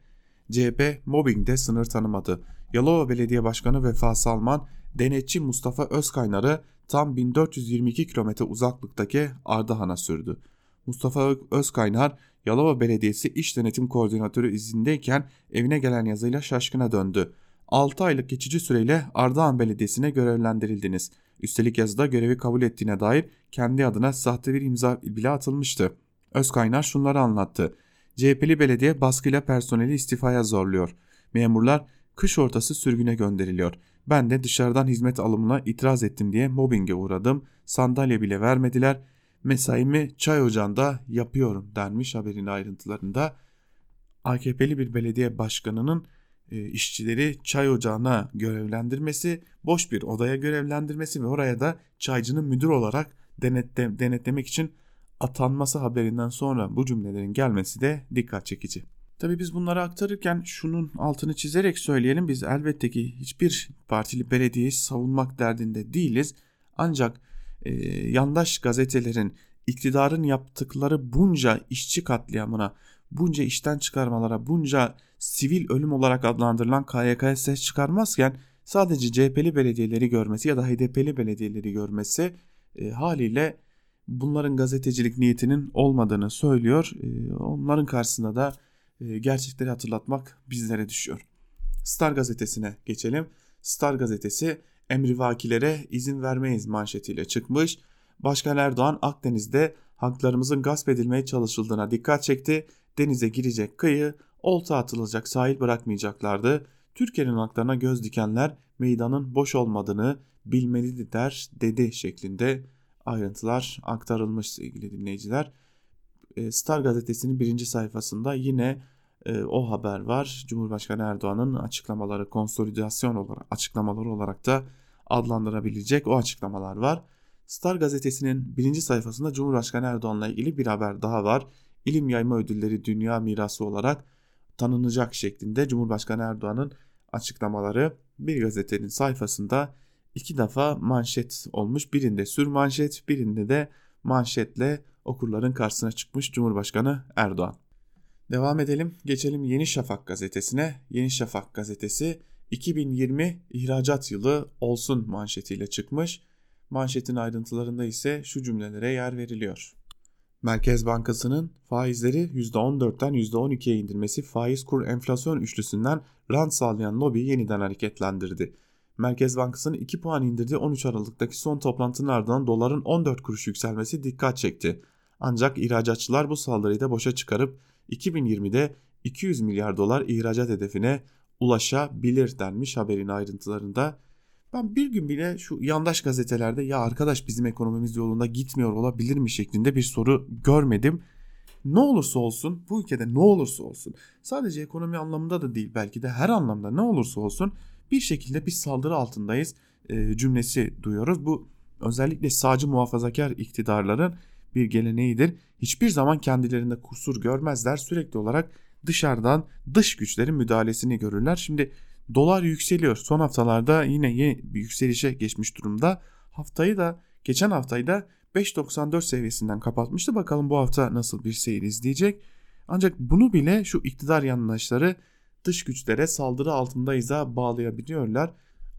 CHP mobbingde sınır tanımadı. Yalova Belediye Başkanı Vefa Salman, denetçi Mustafa Özkaynar'ı tam 1422 kilometre uzaklıktaki Ardahan'a sürdü. Mustafa Özkaynar, Yalova Belediyesi İş Denetim Koordinatörü izindeyken evine gelen yazıyla şaşkına döndü. 6 aylık geçici süreyle Ardahan Belediyesi'ne görevlendirildiniz. Üstelik yazıda görevi kabul ettiğine dair kendi adına sahte bir imza bile atılmıştı. Özkaynar şunları anlattı. CHP'li belediye baskıyla personeli istifaya zorluyor. Memurlar kış ortası sürgüne gönderiliyor. Ben de dışarıdan hizmet alımına itiraz ettim diye mobbinge uğradım. Sandalye bile vermediler. Mesaimi çay ocağında yapıyorum denmiş haberin ayrıntılarında. AKP'li bir belediye başkanının e, işçileri çay ocağına görevlendirmesi, boş bir odaya görevlendirmesi ve oraya da çaycının müdür olarak denetle, denetlemek için atanması haberinden sonra bu cümlelerin gelmesi de dikkat çekici. Tabii biz bunları aktarırken şunun altını çizerek söyleyelim. Biz elbette ki hiçbir partili belediyeyi savunmak derdinde değiliz. Ancak e, yandaş gazetelerin iktidarın yaptıkları bunca işçi katliamına, bunca işten çıkarmalara, bunca sivil ölüm olarak adlandırılan KYK'ya ses çıkarmazken sadece CHP'li belediyeleri görmesi ya da HDP'li belediyeleri görmesi e, haliyle bunların gazetecilik niyetinin olmadığını söylüyor. E, onların karşısında da e, gerçekleri hatırlatmak bizlere düşüyor. Star gazetesine geçelim. Star gazetesi emrivakilere izin vermeyiz manşetiyle çıkmış. Başkan Erdoğan Akdeniz'de haklarımızın gasp edilmeye çalışıldığına dikkat çekti. Denize girecek kıyı, olta atılacak sahil bırakmayacaklardı. Türkiye'nin haklarına göz dikenler meydanın boş olmadığını bilmelidir dedi şeklinde ayrıntılar aktarılmış sevgili dinleyiciler. E, Star gazetesinin birinci sayfasında yine e, o haber var. Cumhurbaşkanı Erdoğan'ın açıklamaları konsolidasyon olarak açıklamaları olarak da adlandırabilecek o açıklamalar var. Star gazetesinin birinci sayfasında Cumhurbaşkanı Erdoğan'la ilgili bir haber daha var. İlim yayma ödülleri dünya mirası olarak tanınacak şeklinde Cumhurbaşkanı Erdoğan'ın açıklamaları bir gazetenin sayfasında iki defa manşet olmuş. Birinde sür manşet, birinde de manşetle okurların karşısına çıkmış Cumhurbaşkanı Erdoğan. Devam edelim. Geçelim Yeni Şafak gazetesine. Yeni Şafak gazetesi 2020 ihracat yılı olsun manşetiyle çıkmış. Manşetin ayrıntılarında ise şu cümlelere yer veriliyor. Merkez Bankası'nın faizleri %14'ten %12'ye indirmesi faiz kur enflasyon üçlüsünden rant sağlayan lobi yeniden hareketlendirdi. Merkez Bankası'nın 2 puan indirdiği 13 Aralık'taki son toplantının ardından doların 14 kuruş yükselmesi dikkat çekti. Ancak ihracatçılar bu saldırıyı da boşa çıkarıp 2020'de 200 milyar dolar ihracat hedefine ulaşabilir denmiş haberin ayrıntılarında. Ben bir gün bile şu yandaş gazetelerde ya arkadaş bizim ekonomimiz yolunda gitmiyor olabilir mi şeklinde bir soru görmedim. Ne olursa olsun bu ülkede ne olursa olsun sadece ekonomi anlamında da değil belki de her anlamda ne olursa olsun bir şekilde bir saldırı altındayız e, cümlesi duyuyoruz. Bu özellikle sağcı muhafazakar iktidarların bir geleneğidir. Hiçbir zaman kendilerinde kusur görmezler. Sürekli olarak dışarıdan dış güçlerin müdahalesini görürler. Şimdi dolar yükseliyor. Son haftalarda yine yeni bir yükselişe geçmiş durumda. Haftayı da geçen haftayı da 5.94 seviyesinden kapatmıştı. Bakalım bu hafta nasıl bir seyir izleyecek. Ancak bunu bile şu iktidar yandaşları dış güçlere saldırı altındayız'a bağlayabiliyorlar.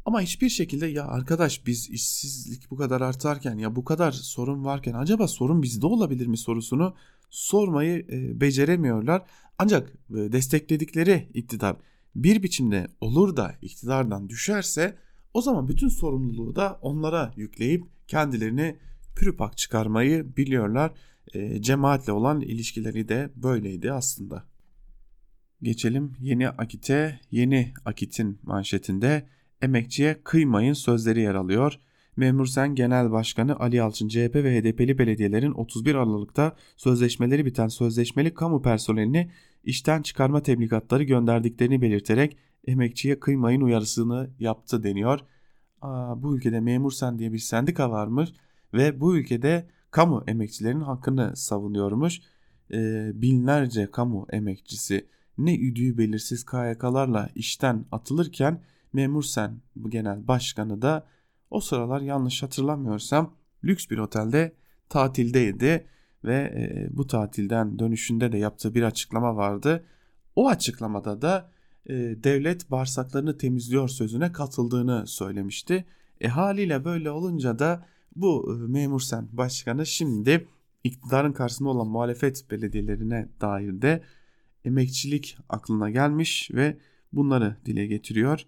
Ama hiçbir şekilde ya arkadaş biz işsizlik bu kadar artarken ya bu kadar sorun varken acaba sorun bizde olabilir mi sorusunu sormayı e, beceremiyorlar. Ancak e, destekledikleri iktidar bir biçimde olur da iktidardan düşerse o zaman bütün sorumluluğu da onlara yükleyip kendilerini pürüpak çıkarmayı biliyorlar. E, cemaatle olan ilişkileri de böyleydi aslında. Geçelim Yeni Akit'e. Yeni Akit'in manşetinde emekçiye kıymayın sözleri yer alıyor. Memur Sen Genel Başkanı Ali Yalçın CHP ve HDP'li belediyelerin 31 Aralık'ta sözleşmeleri biten sözleşmeli kamu personelini işten çıkarma tebligatları gönderdiklerini belirterek emekçiye kıymayın uyarısını yaptı deniyor. Aa, bu ülkede Memur Sen diye bir sendika varmış ve bu ülkede kamu emekçilerinin hakkını savunuyormuş. Ee, binlerce kamu emekçisi ne üdüğü belirsiz KYK'larla işten atılırken Memur Sen bu genel başkanı da o sıralar yanlış hatırlamıyorsam lüks bir otelde tatildeydi ve e, bu tatilden dönüşünde de yaptığı bir açıklama vardı. O açıklamada da e, devlet bağırsaklarını temizliyor sözüne katıldığını söylemişti. E haliyle böyle olunca da bu e, memur sen başkanı şimdi iktidarın karşısında olan muhalefet belediyelerine dair de emekçilik aklına gelmiş ve bunları dile getiriyor.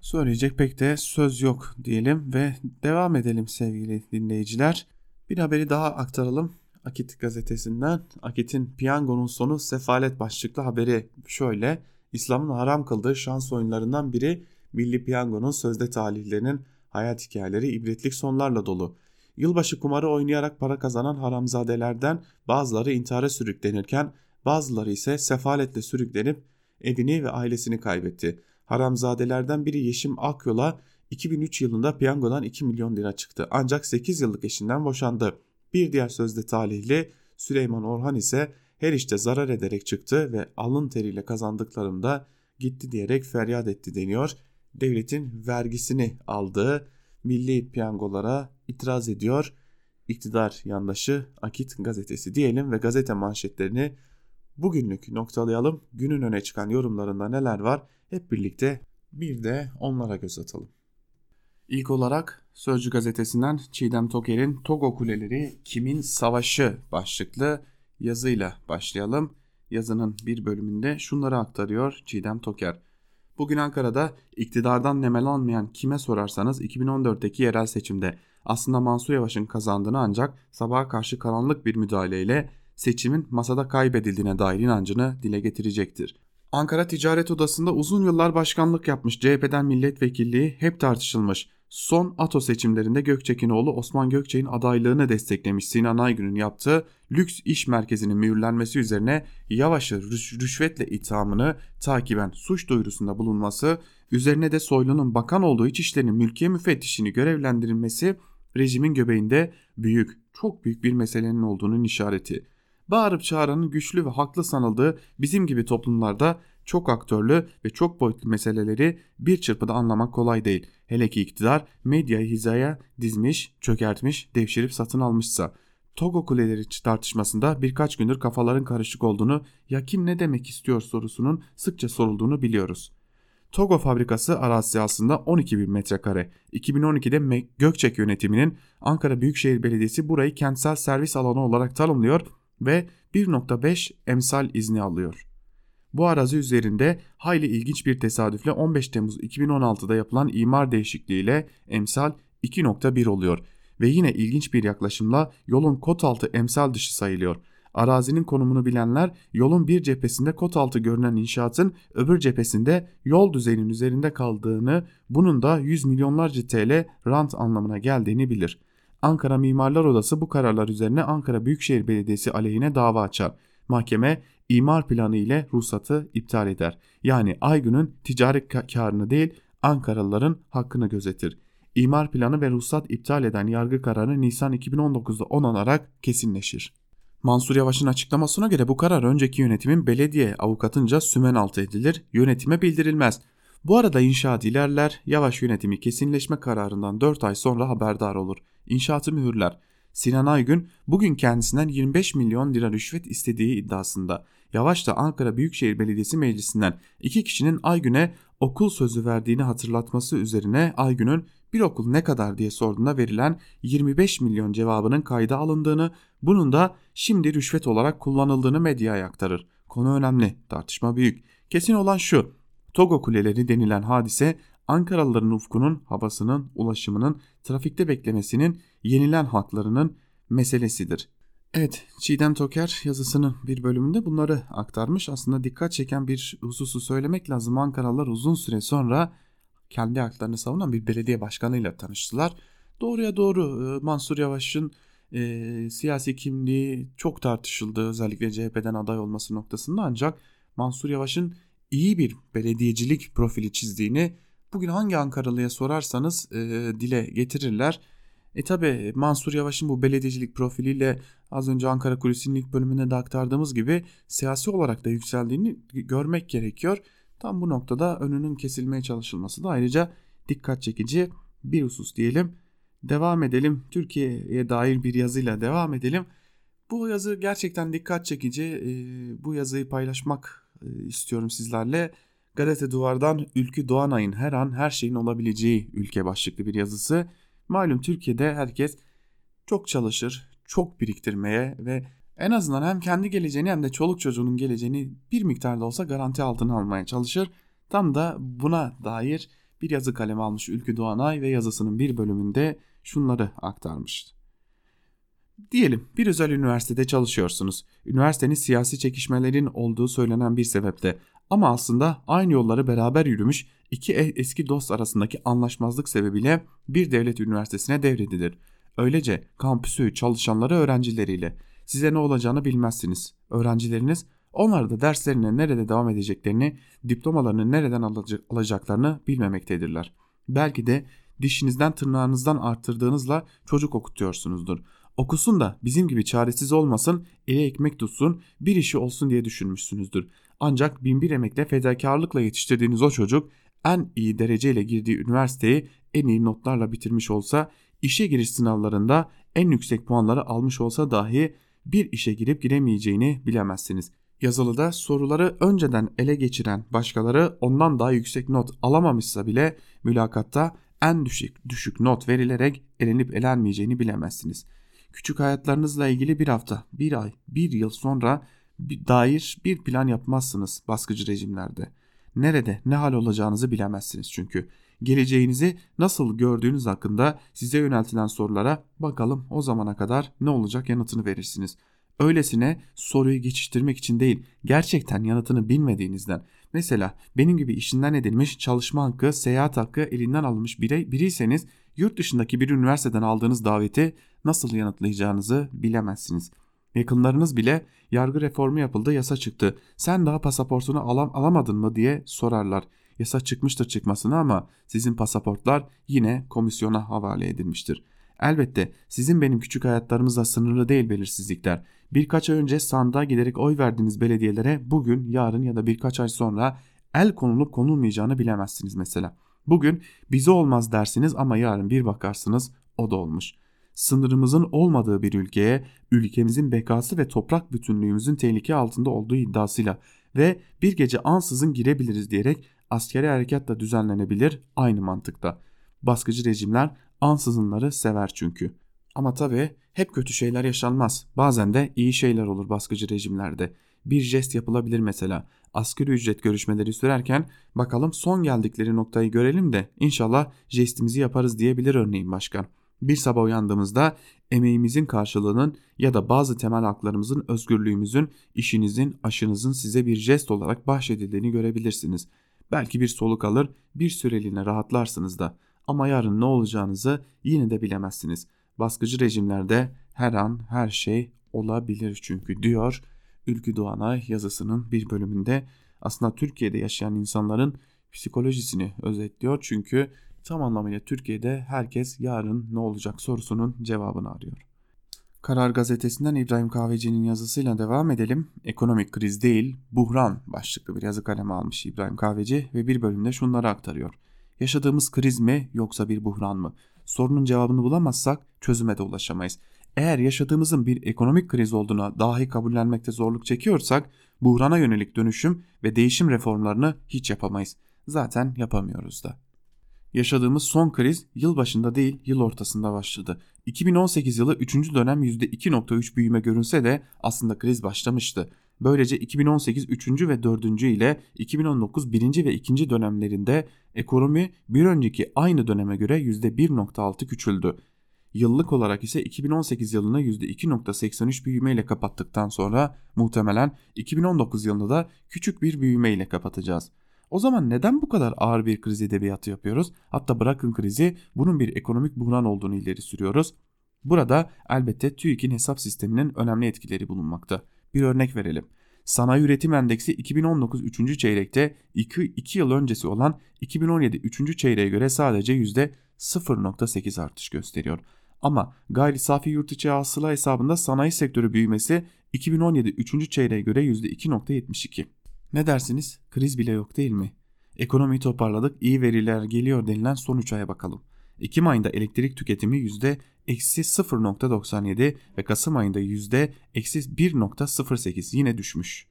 Söyleyecek pek de söz yok diyelim ve devam edelim sevgili dinleyiciler. Bir haberi daha aktaralım. Akit gazetesinden. Akit'in piyangonun sonu sefalet başlıklı haberi şöyle. İslam'ın haram kıldığı şans oyunlarından biri Milli Piyango'nun sözde talihlerinin hayat hikayeleri ibretlik sonlarla dolu. Yılbaşı kumarı oynayarak para kazanan haramzadelerden bazıları intihara sürüklenirken bazıları ise sefaletle sürüklenip evini ve ailesini kaybetti. Haramzadelerden biri Yeşim Akyol'a 2003 yılında piyangodan 2 milyon lira çıktı. Ancak 8 yıllık eşinden boşandı. Bir diğer sözde talihli Süleyman Orhan ise her işte zarar ederek çıktı ve alın teriyle kazandıklarımda gitti diyerek feryat etti deniyor. Devletin vergisini aldığı milli piyangolara itiraz ediyor. İktidar yandaşı Akit gazetesi diyelim ve gazete manşetlerini bugünlük noktalayalım. Günün öne çıkan yorumlarında neler var hep birlikte bir de onlara göz atalım. İlk olarak Sözcü gazetesinden Çiğdem Toker'in Togo Kuleleri Kimin Savaşı başlıklı yazıyla başlayalım. Yazının bir bölümünde şunları aktarıyor Çiğdem Toker. Bugün Ankara'da iktidardan nemelanmayan kime sorarsanız 2014'teki yerel seçimde aslında Mansur Yavaş'ın kazandığını ancak sabaha karşı karanlık bir müdahaleyle seçimin masada kaybedildiğine dair inancını dile getirecektir. Ankara Ticaret Odası'nda uzun yıllar başkanlık yapmış CHP'den milletvekilliği hep tartışılmış. Son ATO seçimlerinde Gökçekinoğlu Osman Gökçek'in adaylığını desteklemiş Sinan Aygün'ün yaptığı lüks iş merkezinin mühürlenmesi üzerine Yavaş'ı rüşvetle ithamını takiben suç duyurusunda bulunması, üzerine de Soylu'nun bakan olduğu İçişleri Mülkiye Müfettişini görevlendirilmesi rejimin göbeğinde büyük, çok büyük bir meselenin olduğunun işareti. Bağırıp çağıranın güçlü ve haklı sanıldığı bizim gibi toplumlarda çok aktörlü ve çok boyutlu meseleleri bir çırpıda anlamak kolay değil. Hele ki iktidar medyayı hizaya dizmiş, çökertmiş, devşirip satın almışsa. Togo kuleleri tartışmasında birkaç gündür kafaların karışık olduğunu ya kim ne demek istiyor sorusunun sıkça sorulduğunu biliyoruz. Togo fabrikası arazisi aslında 12 bin metrekare. 2012'de Gökçek yönetiminin Ankara Büyükşehir Belediyesi burayı kentsel servis alanı olarak tanımlıyor ve 1.5 emsal izni alıyor. Bu arazi üzerinde hayli ilginç bir tesadüfle 15 Temmuz 2016'da yapılan imar değişikliğiyle emsal 2.1 oluyor ve yine ilginç bir yaklaşımla yolun kot altı emsal dışı sayılıyor. Arazinin konumunu bilenler yolun bir cephesinde kot altı görünen inşaatın öbür cephesinde yol düzeyinin üzerinde kaldığını bunun da 100 milyonlarca TL rant anlamına geldiğini bilir. Ankara Mimarlar Odası bu kararlar üzerine Ankara Büyükşehir Belediyesi aleyhine dava açar. Mahkeme imar planı ile ruhsatı iptal eder. Yani Aygün'ün ticari karını değil Ankaralıların hakkını gözetir. imar planı ve ruhsat iptal eden yargı kararı Nisan 2019'da onanarak kesinleşir. Mansur Yavaş'ın açıklamasına göre bu karar önceki yönetimin belediye avukatınca sümen altı edilir, yönetime bildirilmez. Bu arada inşaat ilerler, Yavaş yönetimi kesinleşme kararından 4 ay sonra haberdar olur. İnşaatı mühürler. Sinan Aygün bugün kendisinden 25 milyon lira rüşvet istediği iddiasında. Yavaş da Ankara Büyükşehir Belediyesi Meclisi'nden iki kişinin Aygün'e okul sözü verdiğini hatırlatması üzerine Aygün'ün bir okul ne kadar diye sorduğunda verilen 25 milyon cevabının kayda alındığını, bunun da şimdi rüşvet olarak kullanıldığını medyaya aktarır. Konu önemli, tartışma büyük. Kesin olan şu, Togo kuleleri denilen hadise Ankaralıların ufkunun, havasının, ulaşımının, trafikte beklemesinin, yenilen haklarının meselesidir. Evet, Çiğdem Toker yazısının bir bölümünde bunları aktarmış. Aslında dikkat çeken bir hususu söylemek lazım. Ankaralılar uzun süre sonra kendi haklarını savunan bir belediye başkanıyla tanıştılar. Doğruya doğru e, Mansur Yavaş'ın e, siyasi kimliği çok tartışıldı özellikle CHP'den aday olması noktasında ancak Mansur Yavaş'ın iyi bir belediyecilik profili çizdiğini bugün hangi Ankaralıya sorarsanız e, dile getirirler. E tabi Mansur Yavaş'ın bu belediyecilik profiliyle az önce Ankara Kulisi'nin ilk bölümünde de aktardığımız gibi siyasi olarak da yükseldiğini görmek gerekiyor. Tam bu noktada önünün kesilmeye çalışılması da ayrıca dikkat çekici bir husus diyelim. Devam edelim. Türkiye'ye dair bir yazıyla devam edelim. Bu yazı gerçekten dikkat çekici. E, bu yazıyı paylaşmak e, istiyorum sizlerle. Gazete Duvar'dan Ülkü Doğanay'ın her an her şeyin olabileceği ülke başlıklı bir yazısı. Malum Türkiye'de herkes çok çalışır, çok biriktirmeye ve en azından hem kendi geleceğini hem de çoluk çocuğunun geleceğini bir miktarda olsa garanti altına almaya çalışır. Tam da buna dair bir yazı kalemi almış Ülkü Doğanay ve yazısının bir bölümünde şunları aktarmıştı. Diyelim bir özel üniversitede çalışıyorsunuz. Üniversitenin siyasi çekişmelerin olduğu söylenen bir sebeple ama aslında aynı yolları beraber yürümüş iki e- eski dost arasındaki anlaşmazlık sebebiyle bir devlet üniversitesine devredilir. Öylece kampüsü çalışanları öğrencileriyle size ne olacağını bilmezsiniz. Öğrencileriniz onlar da derslerine nerede devam edeceklerini, diplomalarını nereden alacaklarını bilmemektedirler. Belki de dişinizden tırnağınızdan arttırdığınızla çocuk okutuyorsunuzdur. Okusun da bizim gibi çaresiz olmasın, ele ekmek tutsun, bir işi olsun diye düşünmüşsünüzdür. Ancak binbir emekle fedakarlıkla yetiştirdiğiniz o çocuk en iyi dereceyle girdiği üniversiteyi en iyi notlarla bitirmiş olsa, işe giriş sınavlarında en yüksek puanları almış olsa dahi bir işe girip giremeyeceğini bilemezsiniz. Yazılıda soruları önceden ele geçiren başkaları ondan daha yüksek not alamamışsa bile mülakatta en düşük, düşük not verilerek elenip elenmeyeceğini bilemezsiniz. Küçük hayatlarınızla ilgili bir hafta, bir ay, bir yıl sonra dair bir plan yapmazsınız baskıcı rejimlerde. Nerede ne hal olacağınızı bilemezsiniz çünkü. Geleceğinizi nasıl gördüğünüz hakkında size yöneltilen sorulara bakalım o zamana kadar ne olacak yanıtını verirsiniz. Öylesine soruyu geçiştirmek için değil gerçekten yanıtını bilmediğinizden. Mesela benim gibi işinden edilmiş çalışma hakkı, seyahat hakkı elinden alınmış birey, biriyseniz yurt dışındaki bir üniversiteden aldığınız daveti nasıl yanıtlayacağınızı bilemezsiniz. Yakınlarınız bile yargı reformu yapıldı yasa çıktı sen daha pasaportunu alam alamadın mı diye sorarlar. Yasa çıkmıştır çıkmasına ama sizin pasaportlar yine komisyona havale edilmiştir. Elbette sizin benim küçük hayatlarımızla sınırlı değil belirsizlikler. Birkaç ay önce sandığa giderek oy verdiğiniz belediyelere bugün, yarın ya da birkaç ay sonra el konulup konulmayacağını bilemezsiniz mesela. Bugün bize olmaz dersiniz ama yarın bir bakarsınız o da olmuş. Sınırımızın olmadığı bir ülkeye ülkemizin bekası ve toprak bütünlüğümüzün tehlike altında olduğu iddiasıyla ve bir gece ansızın girebiliriz diyerek askeri harekat da düzenlenebilir aynı mantıkta. Baskıcı rejimler ansızınları sever çünkü. Ama tabii hep kötü şeyler yaşanmaz. Bazen de iyi şeyler olur baskıcı rejimlerde. Bir jest yapılabilir mesela. Asgari ücret görüşmeleri sürerken bakalım son geldikleri noktayı görelim de inşallah jestimizi yaparız diyebilir örneğin başkan. Bir sabah uyandığımızda emeğimizin karşılığının ya da bazı temel haklarımızın, özgürlüğümüzün, işinizin, aşınızın size bir jest olarak bahşedildiğini görebilirsiniz. Belki bir soluk alır, bir süreliğine rahatlarsınız da ama yarın ne olacağınızı yine de bilemezsiniz. Baskıcı rejimlerde her an her şey olabilir çünkü diyor Ülkü Doğanay yazısının bir bölümünde aslında Türkiye'de yaşayan insanların psikolojisini özetliyor. Çünkü Tam anlamıyla Türkiye'de herkes yarın ne olacak sorusunun cevabını arıyor. Karar gazetesinden İbrahim Kahveci'nin yazısıyla devam edelim. Ekonomik kriz değil, buhran başlıklı bir yazı kaleme almış İbrahim Kahveci ve bir bölümde şunları aktarıyor. Yaşadığımız kriz mi yoksa bir buhran mı? Sorunun cevabını bulamazsak çözüme de ulaşamayız. Eğer yaşadığımızın bir ekonomik kriz olduğuna dahi kabullenmekte zorluk çekiyorsak buhrana yönelik dönüşüm ve değişim reformlarını hiç yapamayız. Zaten yapamıyoruz da. Yaşadığımız son kriz yıl başında değil yıl ortasında başladı. 2018 yılı 3. dönem %2.3 büyüme görünse de aslında kriz başlamıştı. Böylece 2018 3. ve 4. ile 2019 1. ve 2. dönemlerinde ekonomi bir önceki aynı döneme göre %1.6 küçüldü. Yıllık olarak ise 2018 yılını %2.83 büyümeyle kapattıktan sonra muhtemelen 2019 yılını da küçük bir büyümeyle kapatacağız. O zaman neden bu kadar ağır bir kriz edebiyatı yapıyoruz? Hatta bırakın krizi bunun bir ekonomik buhran olduğunu ileri sürüyoruz. Burada elbette TÜİK'in hesap sisteminin önemli etkileri bulunmakta. Bir örnek verelim. Sanayi Üretim Endeksi 2019 3. çeyrekte 2, 2 yıl öncesi olan 2017 3. çeyreğe göre sadece %0.8 artış gösteriyor. Ama gayri safi yurt içi hasıla hesabında sanayi sektörü büyümesi 2017 3. çeyreğe göre %2.72. Ne dersiniz? Kriz bile yok değil mi? Ekonomiyi toparladık, iyi veriler geliyor denilen son 3 aya bakalım. Ekim ayında elektrik tüketimi %-0.97 ve Kasım ayında %-1.08 yine düşmüş.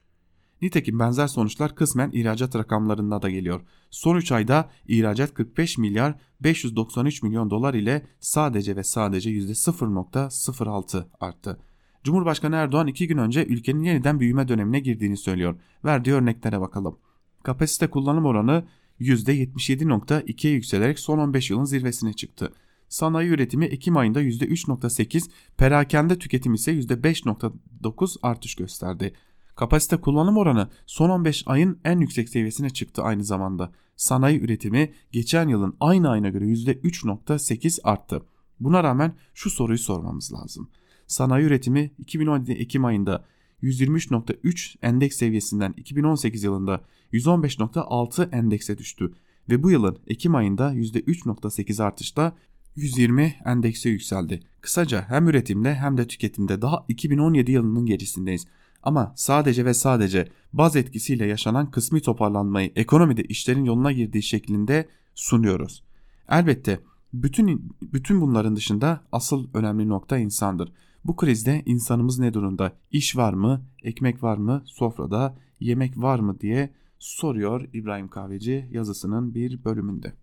Nitekim benzer sonuçlar kısmen ihracat rakamlarında da geliyor. Son 3 ayda ihracat 45 milyar 593 milyon dolar ile sadece ve sadece %0.06 arttı. Cumhurbaşkanı Erdoğan 2 gün önce ülkenin yeniden büyüme dönemine girdiğini söylüyor. Verdiği örneklere bakalım. Kapasite kullanım oranı %77.2'ye yükselerek son 15 yılın zirvesine çıktı. Sanayi üretimi Ekim ayında %3.8, perakende tüketim ise %5.9 artış gösterdi. Kapasite kullanım oranı son 15 ayın en yüksek seviyesine çıktı aynı zamanda. Sanayi üretimi geçen yılın aynı ayına göre %3.8 arttı. Buna rağmen şu soruyu sormamız lazım. Sanayi üretimi 2017 Ekim ayında 123.3 endeks seviyesinden 2018 yılında 115.6 endekse düştü ve bu yılın Ekim ayında %3.8 artışla 120 endekse yükseldi. Kısaca hem üretimde hem de tüketimde daha 2017 yılının gerisindeyiz. Ama sadece ve sadece baz etkisiyle yaşanan kısmi toparlanmayı ekonomide işlerin yoluna girdiği şeklinde sunuyoruz. Elbette bütün bütün bunların dışında asıl önemli nokta insandır. Bu krizde insanımız ne durumda? İş var mı? Ekmek var mı? Sofrada yemek var mı diye soruyor İbrahim Kahveci yazısının bir bölümünde.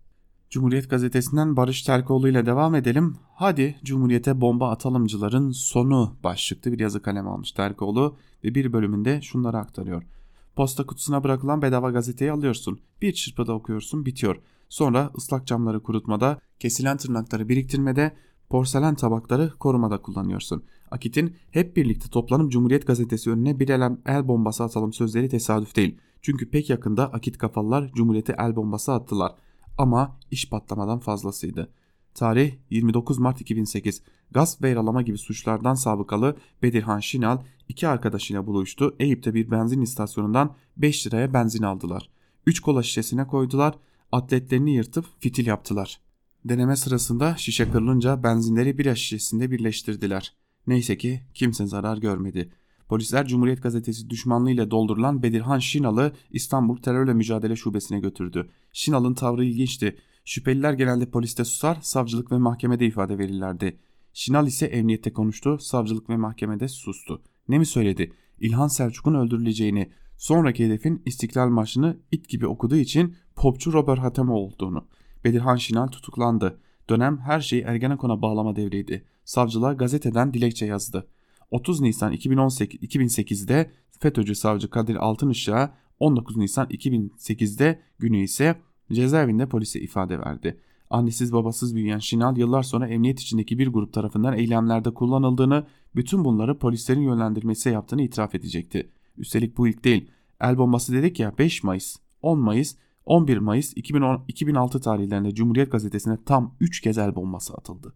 Cumhuriyet gazetesinden Barış Terkoğlu ile devam edelim. Hadi Cumhuriyete bomba atalımcıların sonu başlıklı bir yazı kalem almış Terkoğlu ve bir bölümünde şunları aktarıyor. Posta kutusuna bırakılan bedava gazeteyi alıyorsun. Bir çırpıda okuyorsun bitiyor. Sonra ıslak camları kurutmada, kesilen tırnakları biriktirmede, porselen tabakları korumada kullanıyorsun. Akit'in hep birlikte toplanıp Cumhuriyet gazetesi önüne bir el, el bombası atalım sözleri tesadüf değil. Çünkü pek yakında Akit kafalılar Cumhuriyete el bombası attılar. Ama iş patlamadan fazlasıydı. Tarih 29 Mart 2008. Gasp ve yaralama gibi suçlardan sabıkalı Bedirhan Şinal iki arkadaşıyla buluştu. Eyüp'te bir benzin istasyonundan 5 liraya benzin aldılar. 3 kola şişesine koydular. Atletlerini yırtıp fitil yaptılar. Deneme sırasında şişe kırılınca benzinleri bira şişesinde birleştirdiler. Neyse ki kimse zarar görmedi. Polisler Cumhuriyet Gazetesi düşmanlığıyla doldurulan Bedirhan Şinal'ı İstanbul Terörle Mücadele Şubesi'ne götürdü. Şinal'ın tavrı ilginçti. Şüpheliler genelde poliste susar, savcılık ve mahkemede ifade verirlerdi. Şinal ise emniyette konuştu, savcılık ve mahkemede sustu. Ne mi söyledi? İlhan Selçuk'un öldürüleceğini, sonraki hedefin İstiklal Marşı'nı it gibi okuduğu için popçu Robert Hatem olduğunu. Bedirhan Şinal tutuklandı. Dönem her şeyi Ergenekon'a bağlama devriydi. Savcılığa gazeteden dilekçe yazdı. 30 Nisan 2018, 2008'de FETÖ'cü savcı Kadir Altınışık'a 19 Nisan 2008'de günü ise cezaevinde polise ifade verdi. Annesiz babasız büyüyen Şinal yıllar sonra emniyet içindeki bir grup tarafından eylemlerde kullanıldığını, bütün bunları polislerin yönlendirmesi yaptığını itiraf edecekti. Üstelik bu ilk değil. El bombası dedik ya 5 Mayıs, 10 Mayıs, 11 Mayıs 2010, 2006 tarihlerinde Cumhuriyet Gazetesi'ne tam 3 kez el bombası atıldı.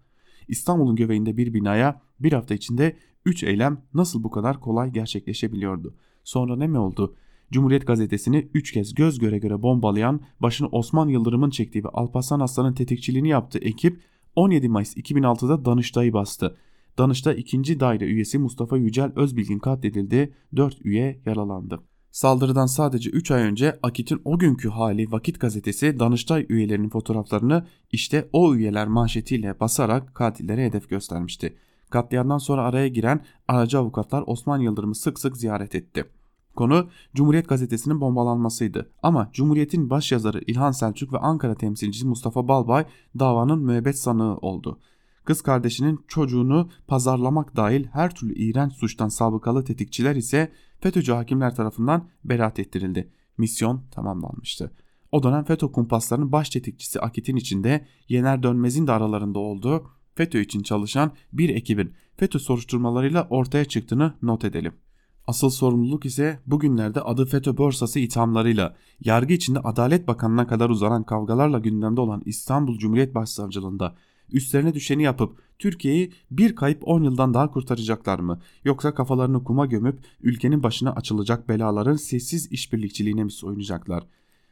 İstanbul'un göbeğinde bir binaya bir hafta içinde 3 eylem nasıl bu kadar kolay gerçekleşebiliyordu? Sonra ne mi oldu? Cumhuriyet gazetesini 3 kez göz göre göre bombalayan, başını Osman Yıldırım'ın çektiği ve Alparslan Aslan'ın tetikçiliğini yaptığı ekip 17 Mayıs 2006'da Danıştay'ı bastı. Danıştay 2. Daire üyesi Mustafa Yücel Özbilgin katledildi, 4 üye yaralandı. Saldırıdan sadece 3 ay önce Akit'in o günkü hali Vakit gazetesi Danıştay üyelerinin fotoğraflarını işte o üyeler manşetiyle basarak katillere hedef göstermişti. Katliamdan sonra araya giren aracı avukatlar Osman Yıldırım'ı sık sık ziyaret etti. Konu Cumhuriyet gazetesinin bombalanmasıydı. Ama Cumhuriyet'in başyazarı İlhan Selçuk ve Ankara temsilcisi Mustafa Balbay davanın müebbet sanığı oldu. Kız kardeşinin çocuğunu pazarlamak dahil her türlü iğrenç suçtan sabıkalı tetikçiler ise FETÖ'cü hakimler tarafından beraat ettirildi. Misyon tamamlanmıştı. O dönem FETÖ kumpaslarının baş tetikçisi Akit'in içinde Yener Dönmez'in de aralarında olduğu FETÖ için çalışan bir ekibin FETÖ soruşturmalarıyla ortaya çıktığını not edelim. Asıl sorumluluk ise bugünlerde adı FETÖ borsası ithamlarıyla yargı içinde Adalet Bakanı'na kadar uzanan kavgalarla gündemde olan İstanbul Cumhuriyet Başsavcılığında üstlerine düşeni yapıp Türkiye'yi bir kayıp 10 yıldan daha kurtaracaklar mı? Yoksa kafalarını kuma gömüp ülkenin başına açılacak belaların sessiz işbirlikçiliğine mi soyunacaklar?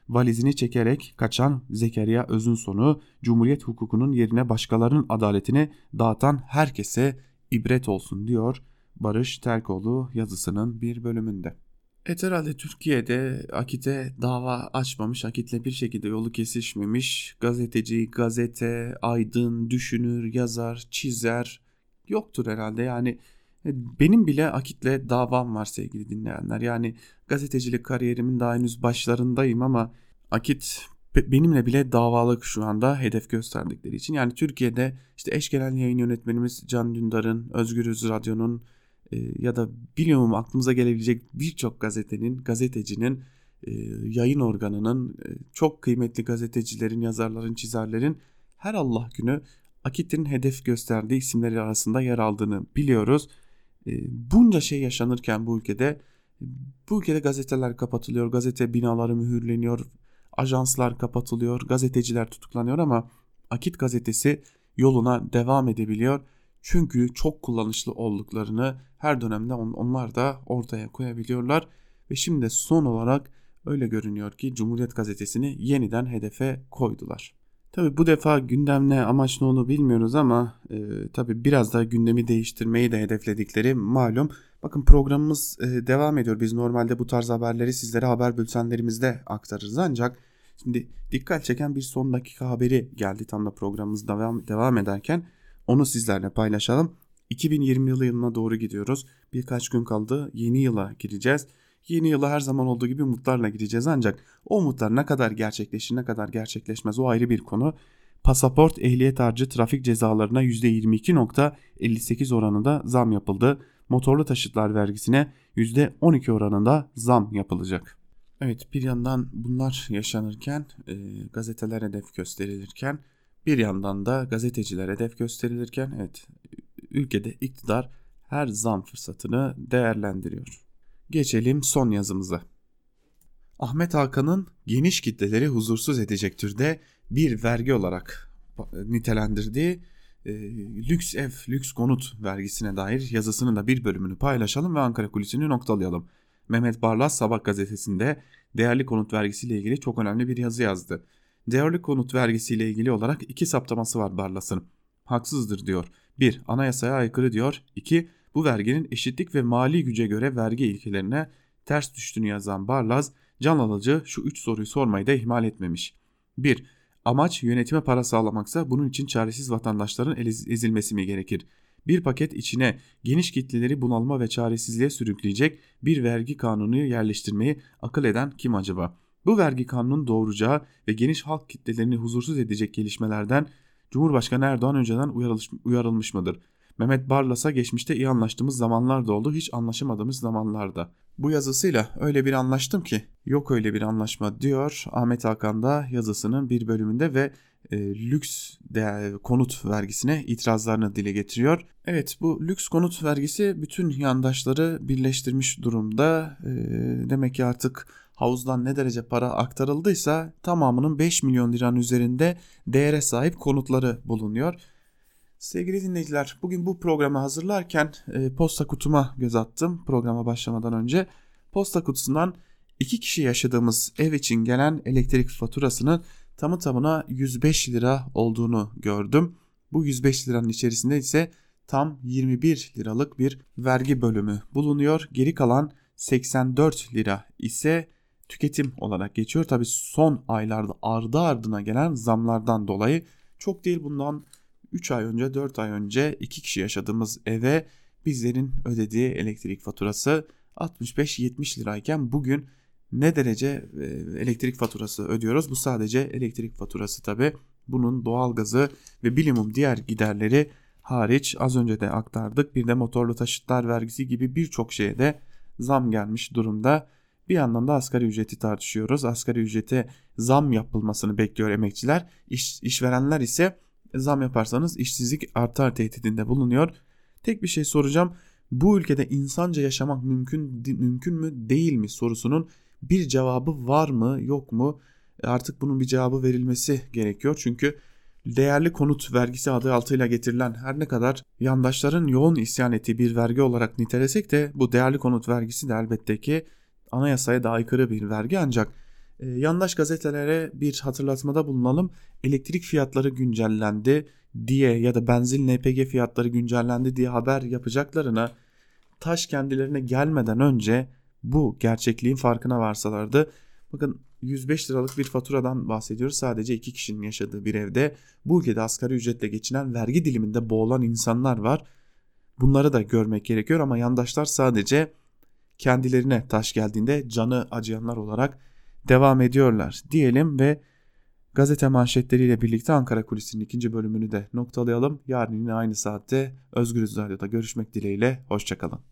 Valizini çekerek kaçan Zekeriya Öz'ün sonu Cumhuriyet hukukunun yerine başkalarının adaletini dağıtan herkese ibret olsun diyor Barış Terkoğlu yazısının bir bölümünde. Et herhalde Türkiye'de Akit'e dava açmamış, Akit'le bir şekilde yolu kesişmemiş, gazeteci, gazete, aydın, düşünür, yazar, çizer yoktur herhalde. Yani e, benim bile Akit'le davam var sevgili dinleyenler. Yani gazetecilik kariyerimin daha henüz başlarındayım ama Akit benimle bile davalık şu anda hedef gösterdikleri için. Yani Türkiye'de işte eş genel yayın yönetmenimiz Can Dündar'ın, Özgürüz Radyo'nun e, ya da biliyorum aklımıza gelebilecek birçok gazetenin, gazetecinin, e, yayın organının, e, çok kıymetli gazetecilerin, yazarların, çizerlerin her Allah günü Akit'in hedef gösterdiği isimleri arasında yer aldığını biliyoruz. Bunca şey yaşanırken bu ülkede bu ülkede gazeteler kapatılıyor, gazete binaları mühürleniyor, ajanslar kapatılıyor, gazeteciler tutuklanıyor ama Akit gazetesi yoluna devam edebiliyor çünkü çok kullanışlı olduklarını her dönemde onlar da ortaya koyabiliyorlar. Ve şimdi son olarak öyle görünüyor ki Cumhuriyet Gazetesi'ni yeniden hedefe koydular. Tabi bu defa gündem ne amaç ne onu bilmiyoruz ama e, tabi biraz da gündemi değiştirmeyi de hedefledikleri malum. Bakın programımız e, devam ediyor. Biz normalde bu tarz haberleri sizlere haber bültenlerimizde aktarırız ancak şimdi dikkat çeken bir son dakika haberi geldi tam da programımız devam, devam ederken. Onu sizlerle paylaşalım. 2020 yılı yılına doğru gidiyoruz. Birkaç gün kaldı. Yeni yıla gireceğiz. Yeni yıla her zaman olduğu gibi umutlarla gireceğiz ancak o umutlar ne kadar gerçekleşir ne kadar gerçekleşmez o ayrı bir konu. Pasaport ehliyet harcı trafik cezalarına %22.58 oranında zam yapıldı. Motorlu taşıtlar vergisine %12 oranında zam yapılacak. Evet bir yandan bunlar yaşanırken e, gazeteler hedef gösterilirken bir yandan da gazeteciler hedef gösterilirken evet ülkede iktidar her zam fırsatını değerlendiriyor. Geçelim son yazımıza. Ahmet Hakan'ın geniş kitleleri huzursuz edecek türde bir vergi olarak nitelendirdiği e, lüks ev, lüks konut vergisine dair yazısının da bir bölümünü paylaşalım ve Ankara kulisini noktalayalım. Mehmet Barlas Sabah gazetesinde değerli konut vergisiyle ilgili çok önemli bir yazı yazdı. Değerli konut vergisiyle ilgili olarak iki saptaması var Barlas'ın. Haksızdır diyor. 1. Anayasaya aykırı diyor. 2. Bu verginin eşitlik ve mali güce göre vergi ilkelerine ters düştüğünü yazan Barlas, can alıcı şu üç soruyu sormayı da ihmal etmemiş. 1. Amaç yönetime para sağlamaksa bunun için çaresiz vatandaşların ezilmesi mi gerekir? Bir paket içine geniş kitleleri bunalma ve çaresizliğe sürükleyecek bir vergi kanunu yerleştirmeyi akıl eden kim acaba?'' Bu vergi kanunun doğuracağı ve geniş halk kitlelerini huzursuz edecek gelişmelerden Cumhurbaşkanı Erdoğan önceden uyarılmış, uyarılmış mıdır? Mehmet Barlas'a geçmişte iyi anlaştığımız zamanlar da oldu, hiç anlaşamadığımız zamanlarda. Bu yazısıyla öyle bir anlaştım ki yok öyle bir anlaşma diyor Ahmet Hakan da yazısının bir bölümünde ve e, lüks değer, konut vergisine itirazlarını dile getiriyor. Evet bu lüks konut vergisi bütün yandaşları birleştirmiş durumda. E, demek ki artık havuzdan ne derece para aktarıldıysa tamamının 5 milyon liranın üzerinde değere sahip konutları bulunuyor. Sevgili dinleyiciler bugün bu programı hazırlarken e, posta kutuma göz attım programa başlamadan önce. Posta kutusundan iki kişi yaşadığımız ev için gelen elektrik faturasının tamı tamına 105 lira olduğunu gördüm. Bu 105 liranın içerisinde ise tam 21 liralık bir vergi bölümü bulunuyor. Geri kalan 84 lira ise tüketim olarak geçiyor. Tabi son aylarda ardı ardına gelen zamlardan dolayı çok değil bundan 3 ay önce 4 ay önce 2 kişi yaşadığımız eve bizlerin ödediği elektrik faturası 65-70 lirayken bugün ne derece e, elektrik faturası ödüyoruz? Bu sadece elektrik faturası tabi. Bunun doğalgazı ve bilimum diğer giderleri hariç az önce de aktardık. Bir de motorlu taşıtlar vergisi gibi birçok şeye de zam gelmiş durumda. Bir yandan da asgari ücreti tartışıyoruz. Asgari ücrete zam yapılmasını bekliyor emekçiler. İş, işverenler ise zam yaparsanız işsizlik artar tehdidinde bulunuyor. Tek bir şey soracağım. Bu ülkede insanca yaşamak mümkün mümkün mü değil mi sorusunun bir cevabı var mı yok mu? Artık bunun bir cevabı verilmesi gerekiyor. Çünkü değerli konut vergisi adı altıyla getirilen her ne kadar yandaşların yoğun isyan ettiği bir vergi olarak nitelesek de bu değerli konut vergisi de elbette ki anayasaya da aykırı bir vergi ancak e, yandaş gazetelere bir hatırlatmada bulunalım. Elektrik fiyatları güncellendi diye ya da benzin LPG fiyatları güncellendi diye haber yapacaklarına taş kendilerine gelmeden önce bu gerçekliğin farkına varsalardı. Bakın 105 liralık bir faturadan bahsediyoruz. Sadece iki kişinin yaşadığı bir evde bu ülkede asgari ücretle geçinen vergi diliminde boğulan insanlar var. Bunları da görmek gerekiyor ama yandaşlar sadece kendilerine taş geldiğinde canı acıyanlar olarak devam ediyorlar diyelim ve gazete manşetleriyle birlikte Ankara Kulisi'nin ikinci bölümünü de noktalayalım. Yarın yine aynı saatte Özgürüz Radyo'da görüşmek dileğiyle. Hoşçakalın.